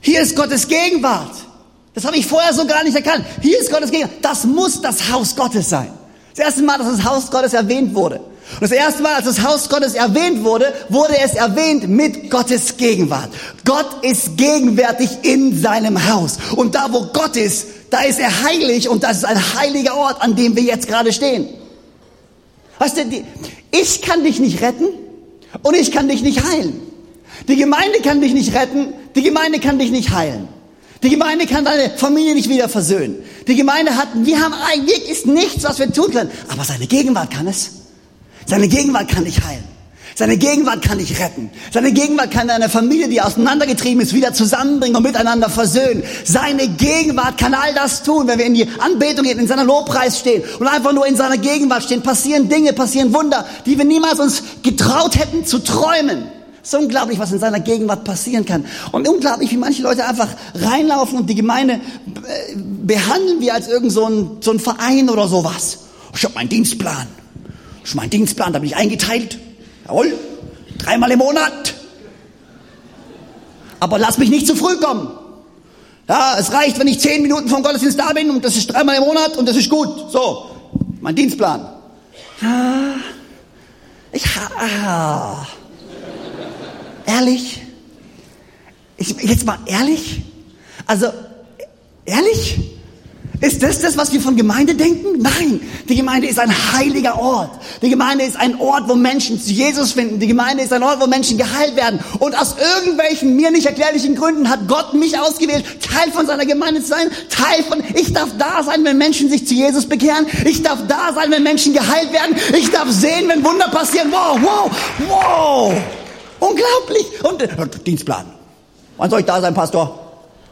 hier ist Gottes Gegenwart. Das habe ich vorher so gar nicht erkannt. Hier ist Gottes Gegenwart. Das muss das Haus Gottes sein. Das erste Mal, dass das Haus Gottes erwähnt wurde. Und das erste Mal, als das Haus Gottes erwähnt wurde, wurde es erwähnt mit Gottes Gegenwart. Gott ist gegenwärtig in seinem Haus. Und da, wo Gott ist, da ist er heilig und das ist ein heiliger Ort, an dem wir jetzt gerade stehen. Weißt du, ich kann dich nicht retten und ich kann dich nicht heilen. Die Gemeinde kann dich nicht retten, die Gemeinde kann dich nicht heilen. Die Gemeinde kann deine Familie nicht wieder versöhnen. Die Gemeinde hat, wir haben eigentlich ist nichts, was wir tun können. Aber seine Gegenwart kann es. Seine Gegenwart kann dich heilen. Seine Gegenwart kann dich retten. Seine Gegenwart kann deine Familie, die auseinandergetrieben ist, wieder zusammenbringen und miteinander versöhnen. Seine Gegenwart kann all das tun, wenn wir in die Anbetung gehen, in seiner Lobpreis stehen und einfach nur in seiner Gegenwart stehen. Passieren Dinge, passieren Wunder, die wir niemals uns getraut hätten zu träumen. Es ist unglaublich, was in seiner Gegenwart passieren kann. Und unglaublich, wie manche Leute einfach reinlaufen und die Gemeinde äh, behandeln wie als irgend so ein, so ein Verein oder sowas. Ich habe meinen Dienstplan. Das ist mein Dienstplan, da bin ich eingeteilt. Jawohl, dreimal im Monat. Aber lass mich nicht zu früh kommen. Ja, es reicht, wenn ich zehn Minuten vom Gottesdienst da bin und das ist dreimal im Monat und das ist gut. So, mein Dienstplan. Ah, ich, ah, Ehrlich? Ich, jetzt mal ehrlich? Also, ehrlich? Ist das das, was wir von Gemeinde denken? Nein, die Gemeinde ist ein heiliger Ort. Die Gemeinde ist ein Ort, wo Menschen zu Jesus finden. Die Gemeinde ist ein Ort, wo Menschen geheilt werden. Und aus irgendwelchen mir nicht erklärlichen Gründen hat Gott mich ausgewählt, Teil von seiner Gemeinde zu sein. Teil von, ich darf da sein, wenn Menschen sich zu Jesus bekehren. Ich darf da sein, wenn Menschen geheilt werden. Ich darf sehen, wenn Wunder passieren. Wow, wow, wow. Unglaublich. Und äh, Dienstplan. Wann soll ich da sein, Pastor?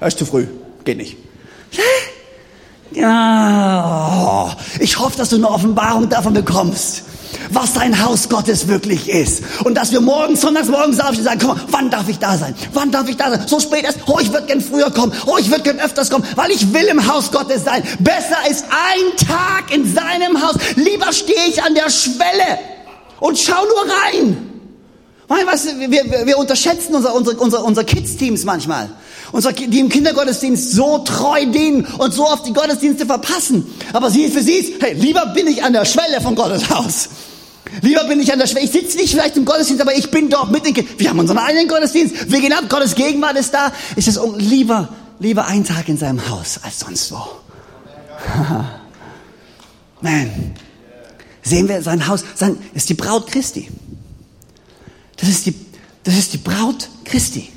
Er ist zu früh. Geht nicht. Ja, ich hoffe, dass du eine Offenbarung davon bekommst, was dein Haus Gottes wirklich ist. Und dass wir morgens, sonntags morgens aufstehen und sagen, komm, wann darf ich da sein? Wann darf ich da sein? So spät ist, oh, ich würde gern früher kommen. Oh, ich würde gern öfters kommen, weil ich will im Haus Gottes sein. Besser ist ein Tag in seinem Haus. Lieber stehe ich an der Schwelle und schau nur rein weil, weißt du, wir, wir, wir unterschätzen unser, unsere, unsere Kids-Teams manchmal. Unsere, die im Kindergottesdienst so treu dienen und so oft die Gottesdienste verpassen. Aber sie für sie ist, hey, lieber bin ich an der Schwelle von Gottes Haus. Lieber bin ich an der Schwelle. Ich sitze nicht vielleicht im Gottesdienst, aber ich bin dort mit den Kindern. Wir haben unseren eigenen Gottesdienst. Wir gehen ab. Gottes Gegenwart ist da. Ist es lieber, lieber ein Tag in seinem Haus als sonst wo. Man. Sehen wir sein Haus. Sein, ist die Braut Christi. Das ist die, das ist die Braut Christi.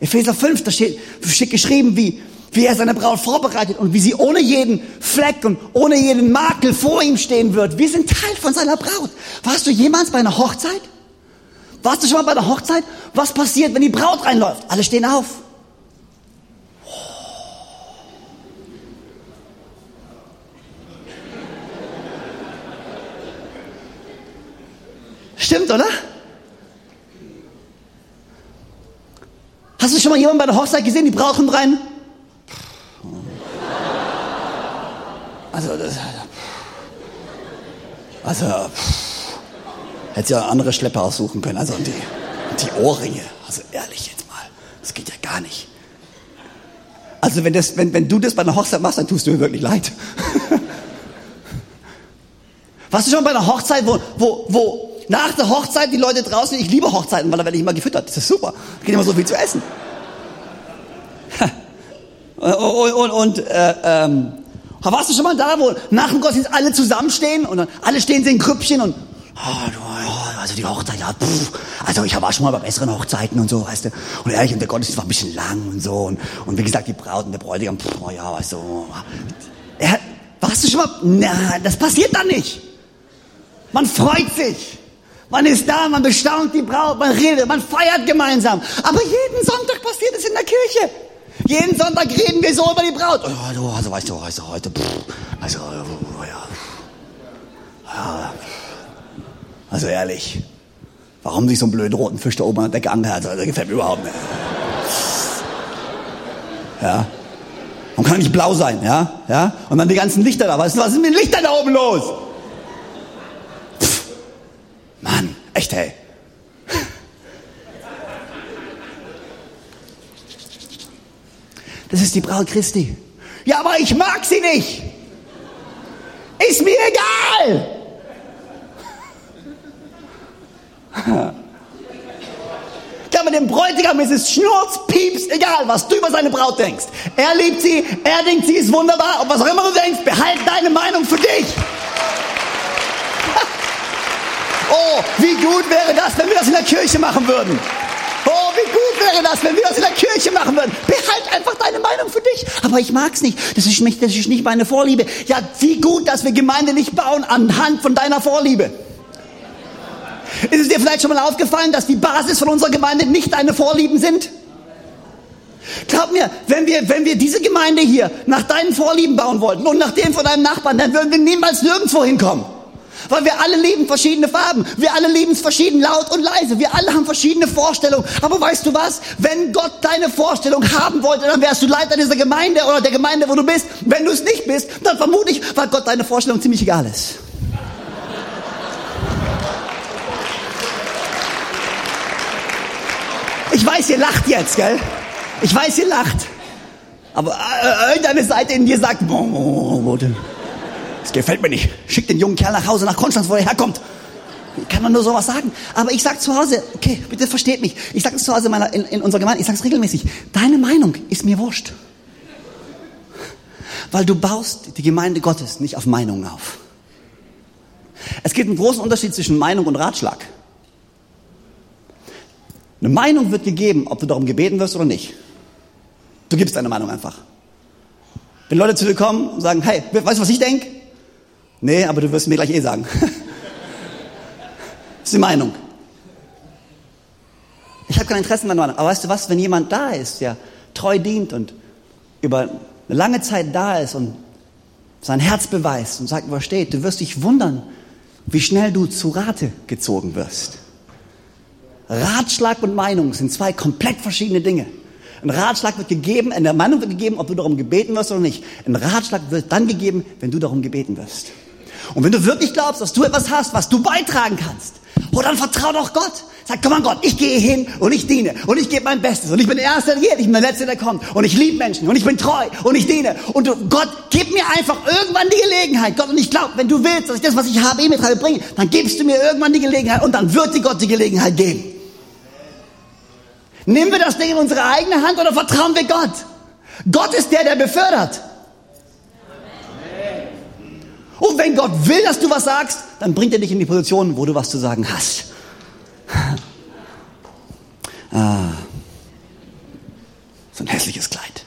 Epheser 5, da steht, steht geschrieben, wie, wie er seine Braut vorbereitet und wie sie ohne jeden Fleck und ohne jeden Makel vor ihm stehen wird. Wir sind Teil von seiner Braut. Warst du jemals bei einer Hochzeit? Warst du schon mal bei einer Hochzeit? Was passiert, wenn die Braut reinläuft? Alle stehen auf. Stimmt, oder? Hast du schon mal jemanden bei der Hochzeit gesehen, die brauchen rein? Also, das, also, hätte ja andere Schlepper aussuchen können. Also, die, die Ohrringe. Also, ehrlich jetzt mal, das geht ja gar nicht. Also, wenn, das, wenn, wenn du das bei einer Hochzeit machst, dann tust du mir wirklich leid. Warst du schon bei einer Hochzeit, wo, wo, wo nach der Hochzeit, die Leute draußen, ich liebe Hochzeiten, weil da werde ich immer gefüttert. Das ist super. Da geht immer so viel zu essen. und, und, und äh, ähm, warst du schon mal da, wo nach dem Gottesdienst alle zusammenstehen und dann alle stehen sie in Grüppchen und oh, also die Hochzeit, ja, pff, also ich war schon mal bei besseren Hochzeiten und so, weißt du. Und ehrlich, und der Gottesdienst war ein bisschen lang und so. Und, und wie gesagt, die Braut und der Bräutigam, pff, oh ja, weißt du. Er, warst du schon mal? Na, das passiert dann nicht. Man freut sich. Man ist da, man bestaunt die Braut, man redet, man feiert gemeinsam. Aber jeden Sonntag passiert es in der Kirche. Jeden Sonntag reden wir so über die Braut. Oh, also weißt du, weißt du heute, pff, also, oh, ja. Also ehrlich, warum sich so einen blöden roten Fisch da oben an der Decke angehört, also, das gefällt mir überhaupt nicht. Ja. Und kann nicht blau sein, ja? Ja? Und dann die ganzen Lichter da. Was, was ist mit den Lichtern da oben los? Mann, echt, hey. Das ist die Braut Christi. Ja, aber ich mag sie nicht. Ist mir egal. Ja, mit dem Bräutigam ist es Schnurz, Pieps, egal, was du über seine Braut denkst. Er liebt sie, er denkt, sie ist wunderbar. Und was auch immer du denkst, behalt deine Meinung für dich. Oh, wie gut wäre das, wenn wir das in der Kirche machen würden. Oh, wie gut wäre das, wenn wir das in der Kirche machen würden. Behalt einfach deine Meinung für dich. Aber ich mag's nicht. Das ist nicht, das ist nicht meine Vorliebe. Ja, wie gut, dass wir Gemeinde nicht bauen anhand von deiner Vorliebe. Ist es dir vielleicht schon mal aufgefallen, dass die Basis von unserer Gemeinde nicht deine Vorlieben sind? Glaub mir, wenn wir, wenn wir diese Gemeinde hier nach deinen Vorlieben bauen wollten und nach denen von deinem Nachbarn, dann würden wir niemals nirgendwo hinkommen. Weil wir alle lieben verschiedene Farben. Wir alle lieben es verschieden laut und leise. Wir alle haben verschiedene Vorstellungen. Aber weißt du was? Wenn Gott deine Vorstellung haben wollte, dann wärst du Leiter dieser Gemeinde oder der Gemeinde, wo du bist. Wenn du es nicht bist, dann vermute ich, weil Gott deine Vorstellung ziemlich egal ist. Ich weiß, ihr lacht jetzt, gell? Ich weiß, ihr lacht. Aber äh, irgendeine Seite in dir sagt, das gefällt mir nicht. Schick den jungen Kerl nach Hause, nach Konstanz, wo er herkommt. Kann man nur sowas sagen. Aber ich sag zu Hause, okay, bitte versteht mich. Ich sage es zu Hause in, meiner, in, in unserer Gemeinde, ich sage es regelmäßig. Deine Meinung ist mir wurscht. Weil du baust die Gemeinde Gottes nicht auf Meinungen auf. Es gibt einen großen Unterschied zwischen Meinung und Ratschlag. Eine Meinung wird gegeben, ob du darum gebeten wirst oder nicht. Du gibst deine Meinung einfach. Wenn Leute zu dir kommen und sagen, hey, weißt du, was ich denke? Nee, aber du wirst mir gleich eh sagen. das ist die Meinung. Ich habe kein Interesse an Meinung. Aber weißt du was, wenn jemand da ist, der treu dient und über eine lange Zeit da ist und sein Herz beweist und sagt, wo er steht, du wirst dich wundern, wie schnell du zu Rate gezogen wirst. Ratschlag und Meinung sind zwei komplett verschiedene Dinge. Ein Ratschlag wird gegeben, eine Meinung wird gegeben, ob du darum gebeten wirst oder nicht. Ein Ratschlag wird dann gegeben, wenn du darum gebeten wirst. Und wenn du wirklich glaubst, dass du etwas hast, was du beitragen kannst, oh, dann vertrau doch Gott. Sag, komm an Gott, ich gehe hin und ich diene und ich gebe mein Bestes und ich bin der Erste, der geht, ich bin der Letzte, der kommt und ich liebe Menschen und ich bin treu und ich diene und du, Gott, gib mir einfach irgendwann die Gelegenheit. Gott, und ich glaube, wenn du willst, dass ich das, was ich habe, eh mit bringe, dann gibst du mir irgendwann die Gelegenheit und dann wird dir Gott die Gelegenheit geben. Nehmen wir das Ding in unsere eigene Hand oder vertrauen wir Gott? Gott ist der, der befördert. Und wenn Gott will, dass du was sagst, dann bringt er dich in die Position, wo du was zu sagen hast. Ah, so ein hässliches Kleid.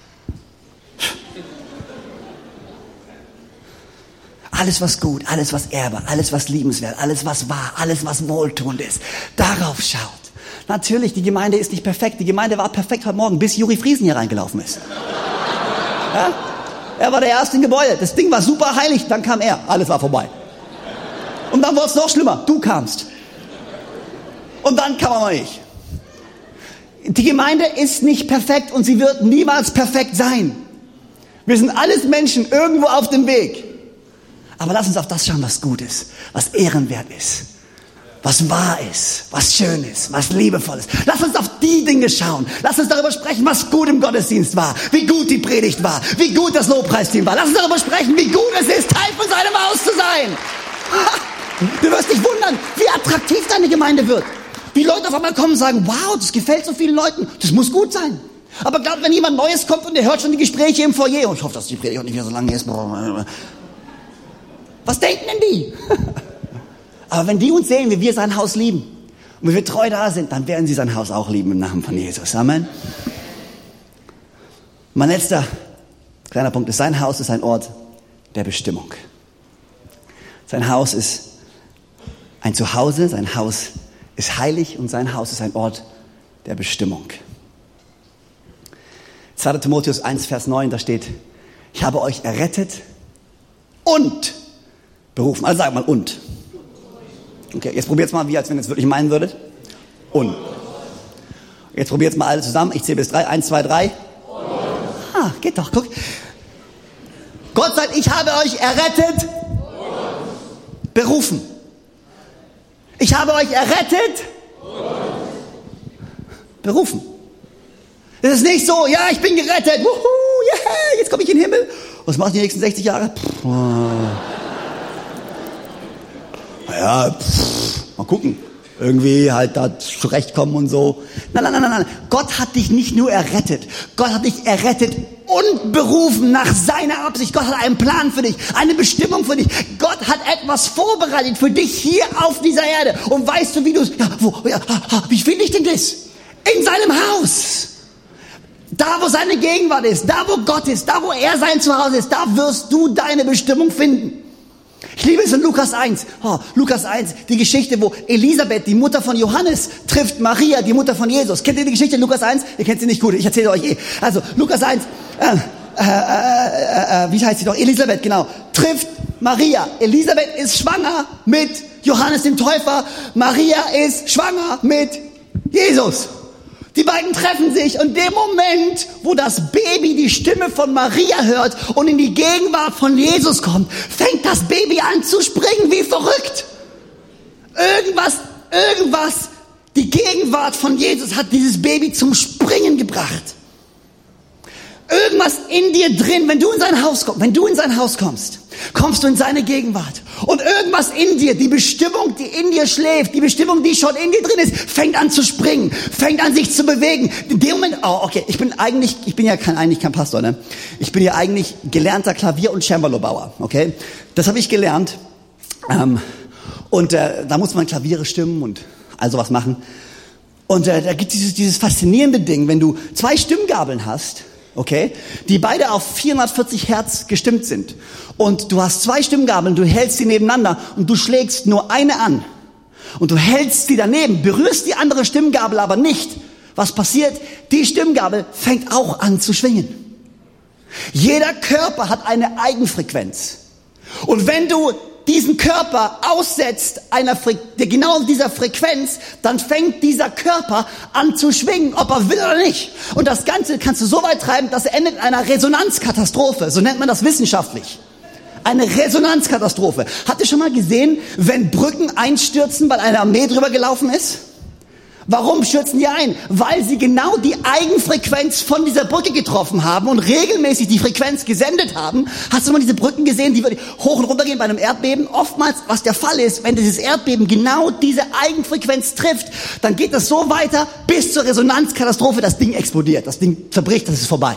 Alles, was gut, alles, was ehrbar, alles, was liebenswert, alles, was wahr, alles, was wohltuend ist, darauf schaut. Natürlich, die Gemeinde ist nicht perfekt. Die Gemeinde war perfekt heute Morgen, bis Juri Friesen hier reingelaufen ist. Ja? Er war der Erste im Gebäude. Das Ding war super heilig, dann kam er. Alles war vorbei. Und dann wurde es noch schlimmer. Du kamst. Und dann kam aber ich. Die Gemeinde ist nicht perfekt und sie wird niemals perfekt sein. Wir sind alles Menschen irgendwo auf dem Weg. Aber lass uns auf das schauen, was gut ist, was ehrenwert ist was wahr ist, was schön ist, was liebevoll ist. Lass uns auf die Dinge schauen. Lass uns darüber sprechen, was gut im Gottesdienst war, wie gut die Predigt war, wie gut das Lobpreisteam war. Lass uns darüber sprechen, wie gut es ist, Teil von seinem Haus zu sein. Du wirst dich wundern, wie attraktiv deine Gemeinde wird. Wie Leute auf einmal kommen und sagen, wow, das gefällt so vielen Leuten, das muss gut sein. Aber gerade wenn jemand Neues kommt und der hört schon die Gespräche im Foyer, und ich hoffe, dass die Predigt auch nicht mehr so lange ist. Was denken denn die? Aber wenn die uns sehen, wie wir sein Haus lieben und wie wir treu da sind, dann werden sie sein Haus auch lieben im Namen von Jesus. Amen. Mein letzter kleiner Punkt ist, sein Haus ist ein Ort der Bestimmung. Sein Haus ist ein Zuhause, sein Haus ist heilig und sein Haus ist ein Ort der Bestimmung. 2. Timotheus 1, Vers 9, da steht, ich habe euch errettet und berufen. Also sag mal und. Okay, jetzt probiert es mal, wie als wenn ihr es wirklich meinen würdet. Und. Jetzt probiert es mal alle zusammen. Ich zähle bis drei. Eins, zwei, drei. Ah, geht doch, guck. Gott sagt, ich habe euch errettet, berufen. Ich habe euch errettet, berufen. Es ist nicht so, ja, ich bin gerettet, wuhu, yeah, jetzt komme ich in den Himmel. Was mache ich die nächsten 60 Jahre? Pff, naja, pff, mal gucken. Irgendwie halt da zurechtkommen und so. Nein, nein, nein, nein, nein. Gott hat dich nicht nur errettet. Gott hat dich errettet und berufen nach seiner Absicht. Gott hat einen Plan für dich, eine Bestimmung für dich. Gott hat etwas vorbereitet für dich hier auf dieser Erde. Und weißt du, wie du es, ja, wo, ja, wie finde ich denn das? In seinem Haus. Da, wo seine Gegenwart ist, da, wo Gott ist, da, wo er sein Zuhause ist, da wirst du deine Bestimmung finden. Ich liebe es in Lukas 1. Oh, Lukas 1, die Geschichte, wo Elisabeth, die Mutter von Johannes, trifft Maria, die Mutter von Jesus. Kennt ihr die Geschichte in Lukas 1? Ihr kennt sie nicht gut, ich erzähle euch eh. Also, Lukas 1, äh, äh, äh, äh, wie heißt sie doch? Elisabeth, genau. Trifft Maria. Elisabeth ist schwanger mit Johannes dem Täufer. Maria ist schwanger mit Jesus. Die beiden treffen sich und dem Moment, wo das Baby die Stimme von Maria hört und in die Gegenwart von Jesus kommt, fängt das Baby an zu springen wie verrückt. Irgendwas, irgendwas, die Gegenwart von Jesus hat dieses Baby zum Springen gebracht. Irgendwas in dir drin, wenn du in sein Haus kommst, wenn du in sein Haus kommst, kommst du in seine Gegenwart. Und irgendwas in dir, die Bestimmung, die in dir schläft, die Bestimmung, die schon in dir drin ist, fängt an zu springen, fängt an sich zu bewegen. In dem Moment, oh, okay, ich bin eigentlich, ich bin ja kein, eigentlich kein Pastor, ne? Ich bin ja eigentlich gelernter Klavier- und Cembalo-Bauer, okay? Das habe ich gelernt. Ähm, und äh, da muss man Klaviere stimmen und all sowas machen. Und äh, da gibt es dieses, dieses faszinierende Ding, wenn du zwei Stimmgabeln hast, okay, die beide auf 440 Hertz gestimmt sind. Und du hast zwei Stimmgabeln, du hältst sie nebeneinander und du schlägst nur eine an. Und du hältst sie daneben, berührst die andere Stimmgabel aber nicht. Was passiert? Die Stimmgabel fängt auch an zu schwingen. Jeder Körper hat eine Eigenfrequenz. Und wenn du diesen Körper aussetzt, einer Fre genau dieser Frequenz, dann fängt dieser Körper an zu schwingen, ob er will oder nicht. Und das Ganze kannst du so weit treiben, dass er endet in einer Resonanzkatastrophe. So nennt man das wissenschaftlich. Eine Resonanzkatastrophe. Habt ihr schon mal gesehen, wenn Brücken einstürzen, weil eine Armee drüber gelaufen ist? Warum stürzen die ein? Weil sie genau die Eigenfrequenz von dieser Brücke getroffen haben und regelmäßig die Frequenz gesendet haben. Hast du mal diese Brücken gesehen, die hoch und runter gehen bei einem Erdbeben? Oftmals, was der Fall ist, wenn dieses Erdbeben genau diese Eigenfrequenz trifft, dann geht das so weiter bis zur Resonanzkatastrophe, das Ding explodiert, das Ding zerbricht, das ist vorbei.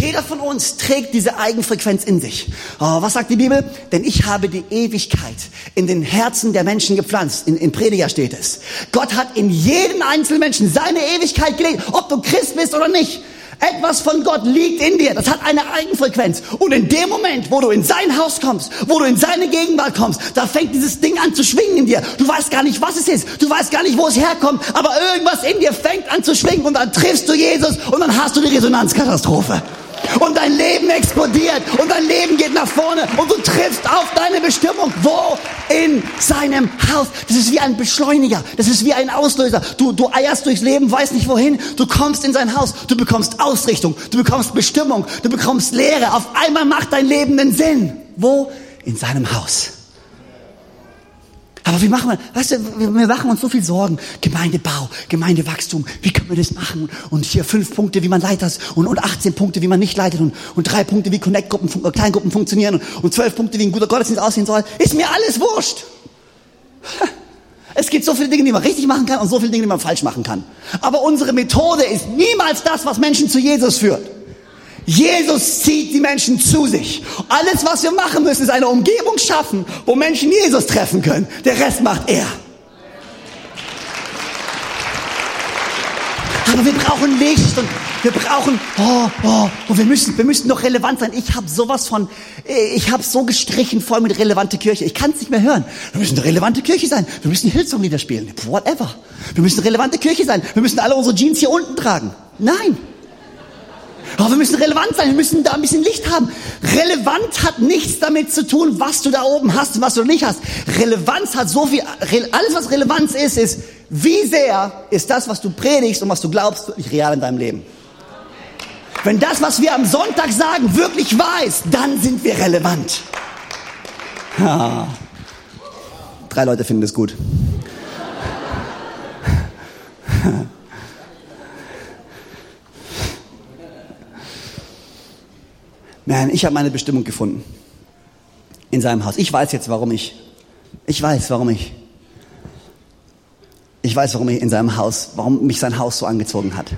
Jeder von uns trägt diese Eigenfrequenz in sich. Oh, was sagt die Bibel? Denn ich habe die Ewigkeit in den Herzen der Menschen gepflanzt. In, in Prediger steht es. Gott hat in jeden einzelnen Menschen seine Ewigkeit gelegt, ob du Christ bist oder nicht. Etwas von Gott liegt in dir. Das hat eine Eigenfrequenz. Und in dem Moment, wo du in sein Haus kommst, wo du in seine Gegenwart kommst, da fängt dieses Ding an zu schwingen in dir. Du weißt gar nicht, was es ist. Du weißt gar nicht, wo es herkommt. Aber irgendwas in dir fängt an zu schwingen und dann triffst du Jesus und dann hast du die Resonanzkatastrophe und dein Leben explodiert und dein Leben geht nach vorne und du triffst auf deine Bestimmung. Wo? In seinem Haus. Das ist wie ein Beschleuniger. Das ist wie ein Auslöser. Du, du eierst durchs Leben, weißt nicht wohin. Du kommst in sein Haus. Du bekommst Ausrichtung. Du bekommst Bestimmung. Du bekommst Lehre. Auf einmal macht dein Leben einen Sinn. Wo? In seinem Haus. Aber wie machen wir, weißt du, wir machen uns so viel Sorgen. Gemeindebau, Gemeindewachstum, wie können wir das machen? Und hier fünf Punkte, wie man leitet und, und 18 Punkte, wie man nicht leitet und, und drei Punkte, wie Connect-Gruppen, äh, Kleingruppen funktionieren und, und zwölf Punkte, wie ein guter Gottesdienst aussehen soll. Ist mir alles wurscht. Es gibt so viele Dinge, die man richtig machen kann und so viele Dinge, die man falsch machen kann. Aber unsere Methode ist niemals das, was Menschen zu Jesus führt. Jesus zieht die Menschen zu sich. Alles, was wir machen müssen, ist eine Umgebung schaffen, wo Menschen Jesus treffen können. Der Rest macht er. Aber wir brauchen Licht und wir brauchen, oh, oh, oh, wir müssen, wir müssen doch relevant sein. Ich habe sowas von, ich habe so gestrichen voll mit relevante Kirche. Ich kann es nicht mehr hören. Wir müssen eine relevante Kirche sein. Wir müssen Hillsong-Lieder spielen. Whatever. Wir müssen eine relevante Kirche sein. Wir müssen alle unsere Jeans hier unten tragen. Nein. Oh, wir müssen relevant sein, wir müssen da ein bisschen Licht haben. Relevant hat nichts damit zu tun, was du da oben hast und was du nicht hast. Relevanz hat so viel, alles was Relevanz ist, ist, wie sehr ist das, was du predigst und was du glaubst, wirklich real in deinem Leben. Wenn das, was wir am Sonntag sagen, wirklich wahr ist, dann sind wir relevant. Ha. Drei Leute finden das gut. Man, ich habe meine Bestimmung gefunden in seinem Haus. Ich weiß jetzt, warum ich. Ich weiß, warum ich. Ich weiß, warum ich in seinem Haus, warum mich sein Haus so angezogen hat.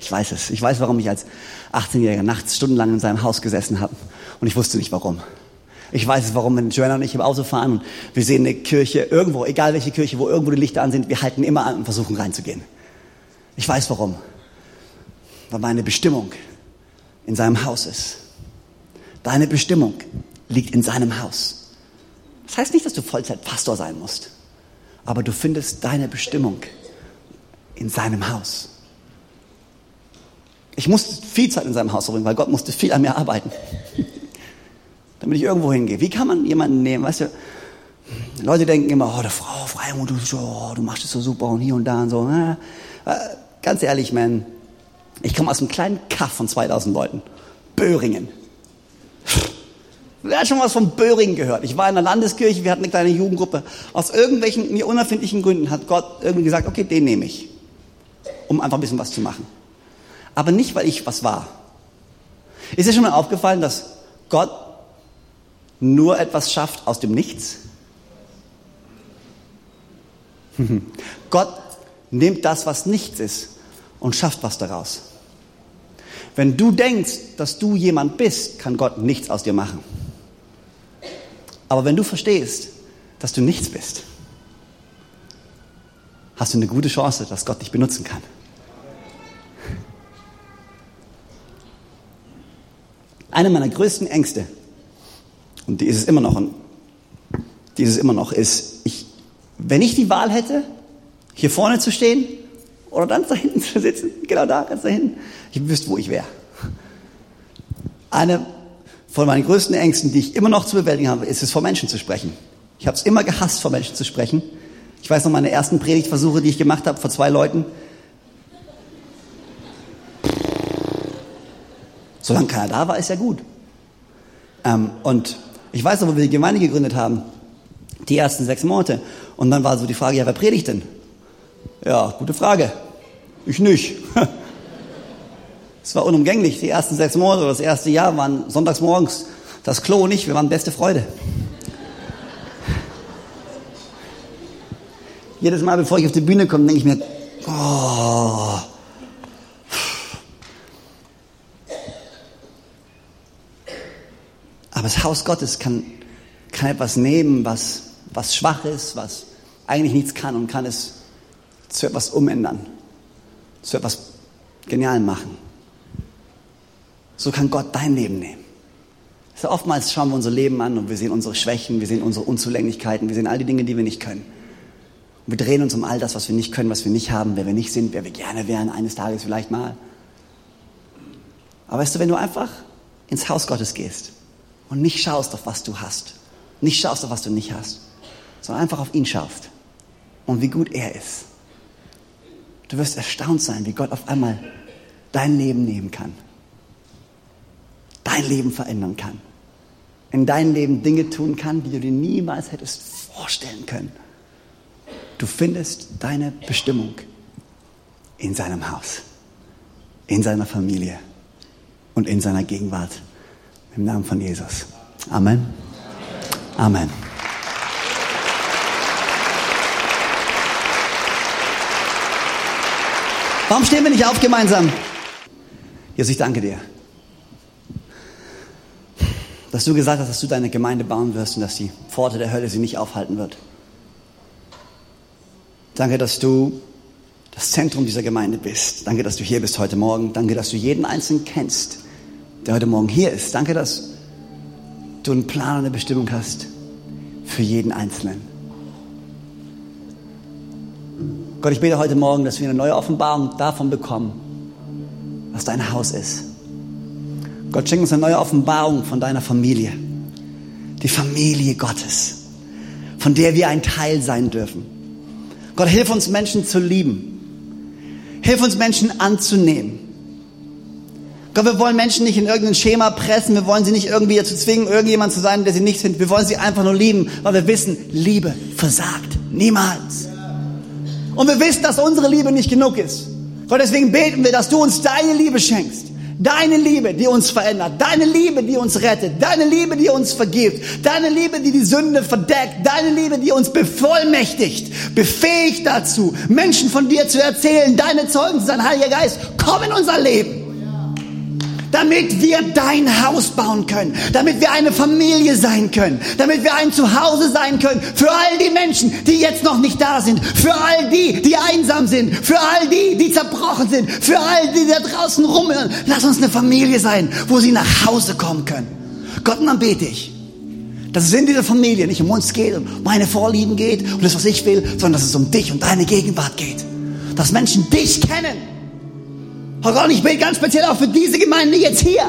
Ich weiß es. Ich weiß, warum ich als 18-Jähriger nachts stundenlang in seinem Haus gesessen habe. Und ich wusste nicht warum. Ich weiß es, warum, wenn Joanna und ich im Auto fahren und wir sehen eine Kirche irgendwo, egal welche Kirche, wo irgendwo die Lichter an sind, wir halten immer an und versuchen reinzugehen. Ich weiß warum. Weil meine Bestimmung in seinem Haus ist. Deine Bestimmung liegt in seinem Haus. Das heißt nicht, dass du Vollzeitpastor sein musst, aber du findest deine Bestimmung in seinem Haus. Ich musste viel Zeit in seinem Haus verbringen, weil Gott musste viel an mir arbeiten, damit ich irgendwo hingehe. Wie kann man jemanden nehmen, weißt du, Leute denken immer, oh, der Frau, Freimut, du, oh, du machst es so super und hier und da und so. Äh, ganz ehrlich, man, ich komme aus einem kleinen Kaff von 2000 Leuten. Böhringen. Wer hat schon was von Böhringen gehört? Ich war in der Landeskirche, wir hatten eine kleine Jugendgruppe. Aus irgendwelchen mir unerfindlichen Gründen hat Gott irgendwie gesagt, okay, den nehme ich. Um einfach ein bisschen was zu machen. Aber nicht, weil ich was war. Ist dir schon mal aufgefallen, dass Gott nur etwas schafft aus dem Nichts? Gott nimmt das, was nichts ist, und schafft was daraus. Wenn du denkst, dass du jemand bist, kann Gott nichts aus dir machen. Aber wenn du verstehst, dass du nichts bist, hast du eine gute Chance, dass Gott dich benutzen kann. Eine meiner größten Ängste, und die ist es immer noch, und die ist es immer noch, ist, ich, wenn ich die Wahl hätte, hier vorne zu stehen oder ganz da hinten zu sitzen, genau da, ganz da hinten, ich wüsste, wo ich wäre. Eine von meinen größten Ängsten, die ich immer noch zu bewältigen habe, ist es, vor Menschen zu sprechen. Ich habe es immer gehasst, vor Menschen zu sprechen. Ich weiß noch meine ersten Predigtversuche, die ich gemacht habe vor zwei Leuten. Solange keiner da war, ist ja gut. Ähm, und ich weiß noch, wo wir die Gemeinde gegründet haben, die ersten sechs Monate. Und dann war so die Frage, ja, wer predigt denn? Ja, gute Frage. Ich nicht. Es war unumgänglich. Die ersten sechs Monate oder das erste Jahr waren sonntags morgens das Klo nicht. Wir waren beste Freude. Jedes Mal, bevor ich auf die Bühne komme, denke ich mir, oh. Aber das Haus Gottes kann, kann etwas nehmen, was, was schwach ist, was eigentlich nichts kann und kann es zu etwas umändern, zu etwas Genialem machen. So kann Gott dein Leben nehmen. So oftmals schauen wir unser Leben an und wir sehen unsere Schwächen, wir sehen unsere Unzulänglichkeiten, wir sehen all die Dinge, die wir nicht können. Und wir drehen uns um all das, was wir nicht können, was wir nicht haben, wer wir nicht sind, wer wir gerne wären, eines Tages vielleicht mal. Aber weißt du, wenn du einfach ins Haus Gottes gehst und nicht schaust auf was du hast, nicht schaust auf was du nicht hast, sondern einfach auf ihn schaust und wie gut er ist, du wirst erstaunt sein, wie Gott auf einmal dein Leben nehmen kann dein Leben verändern kann. In deinem Leben Dinge tun kann, die du dir niemals hättest vorstellen können. Du findest deine Bestimmung in seinem Haus, in seiner Familie und in seiner Gegenwart. Im Namen von Jesus. Amen. Amen. Warum stehen wir nicht auf gemeinsam? Jesus, ich danke dir dass du gesagt hast, dass du deine Gemeinde bauen wirst und dass die Pforte der Hölle sie nicht aufhalten wird. Danke, dass du das Zentrum dieser Gemeinde bist. Danke, dass du hier bist heute Morgen. Danke, dass du jeden Einzelnen kennst, der heute Morgen hier ist. Danke, dass du einen Plan und eine Bestimmung hast für jeden Einzelnen. Gott, ich bete heute Morgen, dass wir eine neue Offenbarung davon bekommen, was dein Haus ist. Gott schenkt uns eine neue Offenbarung von deiner Familie. Die Familie Gottes, von der wir ein Teil sein dürfen. Gott, hilf uns Menschen zu lieben. Hilf uns Menschen anzunehmen. Gott, wir wollen Menschen nicht in irgendein Schema pressen. Wir wollen sie nicht irgendwie dazu zwingen, irgendjemand zu sein, der sie nicht sind. Wir wollen sie einfach nur lieben, weil wir wissen, Liebe versagt. Niemals. Und wir wissen, dass unsere Liebe nicht genug ist. Gott, deswegen beten wir, dass du uns deine Liebe schenkst. Deine Liebe, die uns verändert. Deine Liebe, die uns rettet. Deine Liebe, die uns vergibt. Deine Liebe, die die Sünde verdeckt. Deine Liebe, die uns bevollmächtigt, befähigt dazu, Menschen von dir zu erzählen, deine Zeugen zu sein. Heiliger Geist, komm in unser Leben damit wir dein Haus bauen können, damit wir eine Familie sein können, damit wir ein Zuhause sein können für all die Menschen, die jetzt noch nicht da sind, für all die, die einsam sind, für all die, die zerbrochen sind, für all die, die da draußen rumhören. Lass uns eine Familie sein, wo sie nach Hause kommen können. Gott, und dann bete ich, dass es in dieser Familie nicht um uns geht, um meine Vorlieben geht, um das, was ich will, sondern dass es um dich und deine Gegenwart geht. Dass Menschen dich kennen Herr Gott, ich bete ganz speziell auch für diese Gemeinde jetzt hier.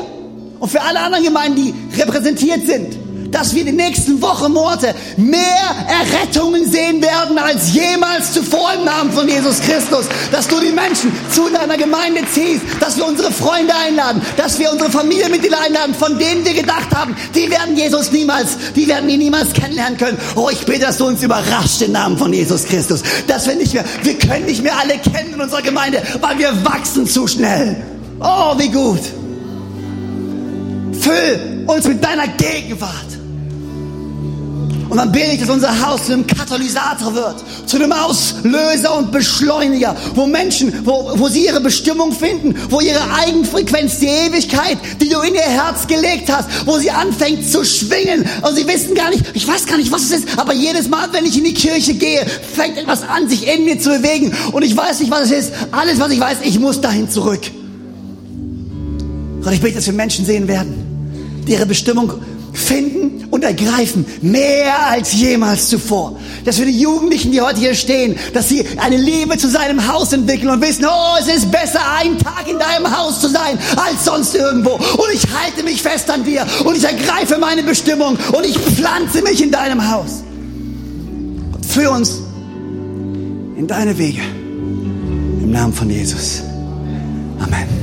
Und für alle anderen Gemeinden, die repräsentiert sind, dass wir die nächsten Wochen, Monate mehr Errettungen sehen werden als jemals zuvor im Namen von Jesus Christus. Dass du die Menschen zu deiner Gemeinde ziehst, dass wir unsere Freunde einladen, dass wir unsere Familienmitglieder einladen, von denen wir gedacht haben, die werden Jesus niemals, die werden ihn niemals kennenlernen können. Oh, ich bete, dass du uns überrascht im Namen von Jesus Christus. Dass wir nicht mehr, wir können nicht mehr alle kennen in unserer Gemeinde, weil wir wachsen zu schnell. Oh, wie gut. Füll uns mit deiner Gegenwart. Und dann bete ich, dass unser Haus zu einem Katalysator wird, zu einem Auslöser und Beschleuniger, wo Menschen, wo, wo sie ihre Bestimmung finden, wo ihre Eigenfrequenz, die Ewigkeit, die du in ihr Herz gelegt hast, wo sie anfängt zu schwingen und sie wissen gar nicht, ich weiß gar nicht, was es ist, aber jedes Mal, wenn ich in die Kirche gehe, fängt etwas an, sich in mir zu bewegen und ich weiß nicht, was es ist. Alles, was ich weiß, ich muss dahin zurück. Und ich bete, dass wir Menschen sehen werden, die ihre Bestimmung finden und ergreifen, mehr als jemals zuvor. Dass wir die Jugendlichen, die heute hier stehen, dass sie eine Liebe zu seinem Haus entwickeln und wissen, oh, es ist besser, einen Tag in deinem Haus zu sein, als sonst irgendwo. Und ich halte mich fest an dir und ich ergreife meine Bestimmung und ich pflanze mich in deinem Haus. Und führ uns in deine Wege. Im Namen von Jesus. Amen.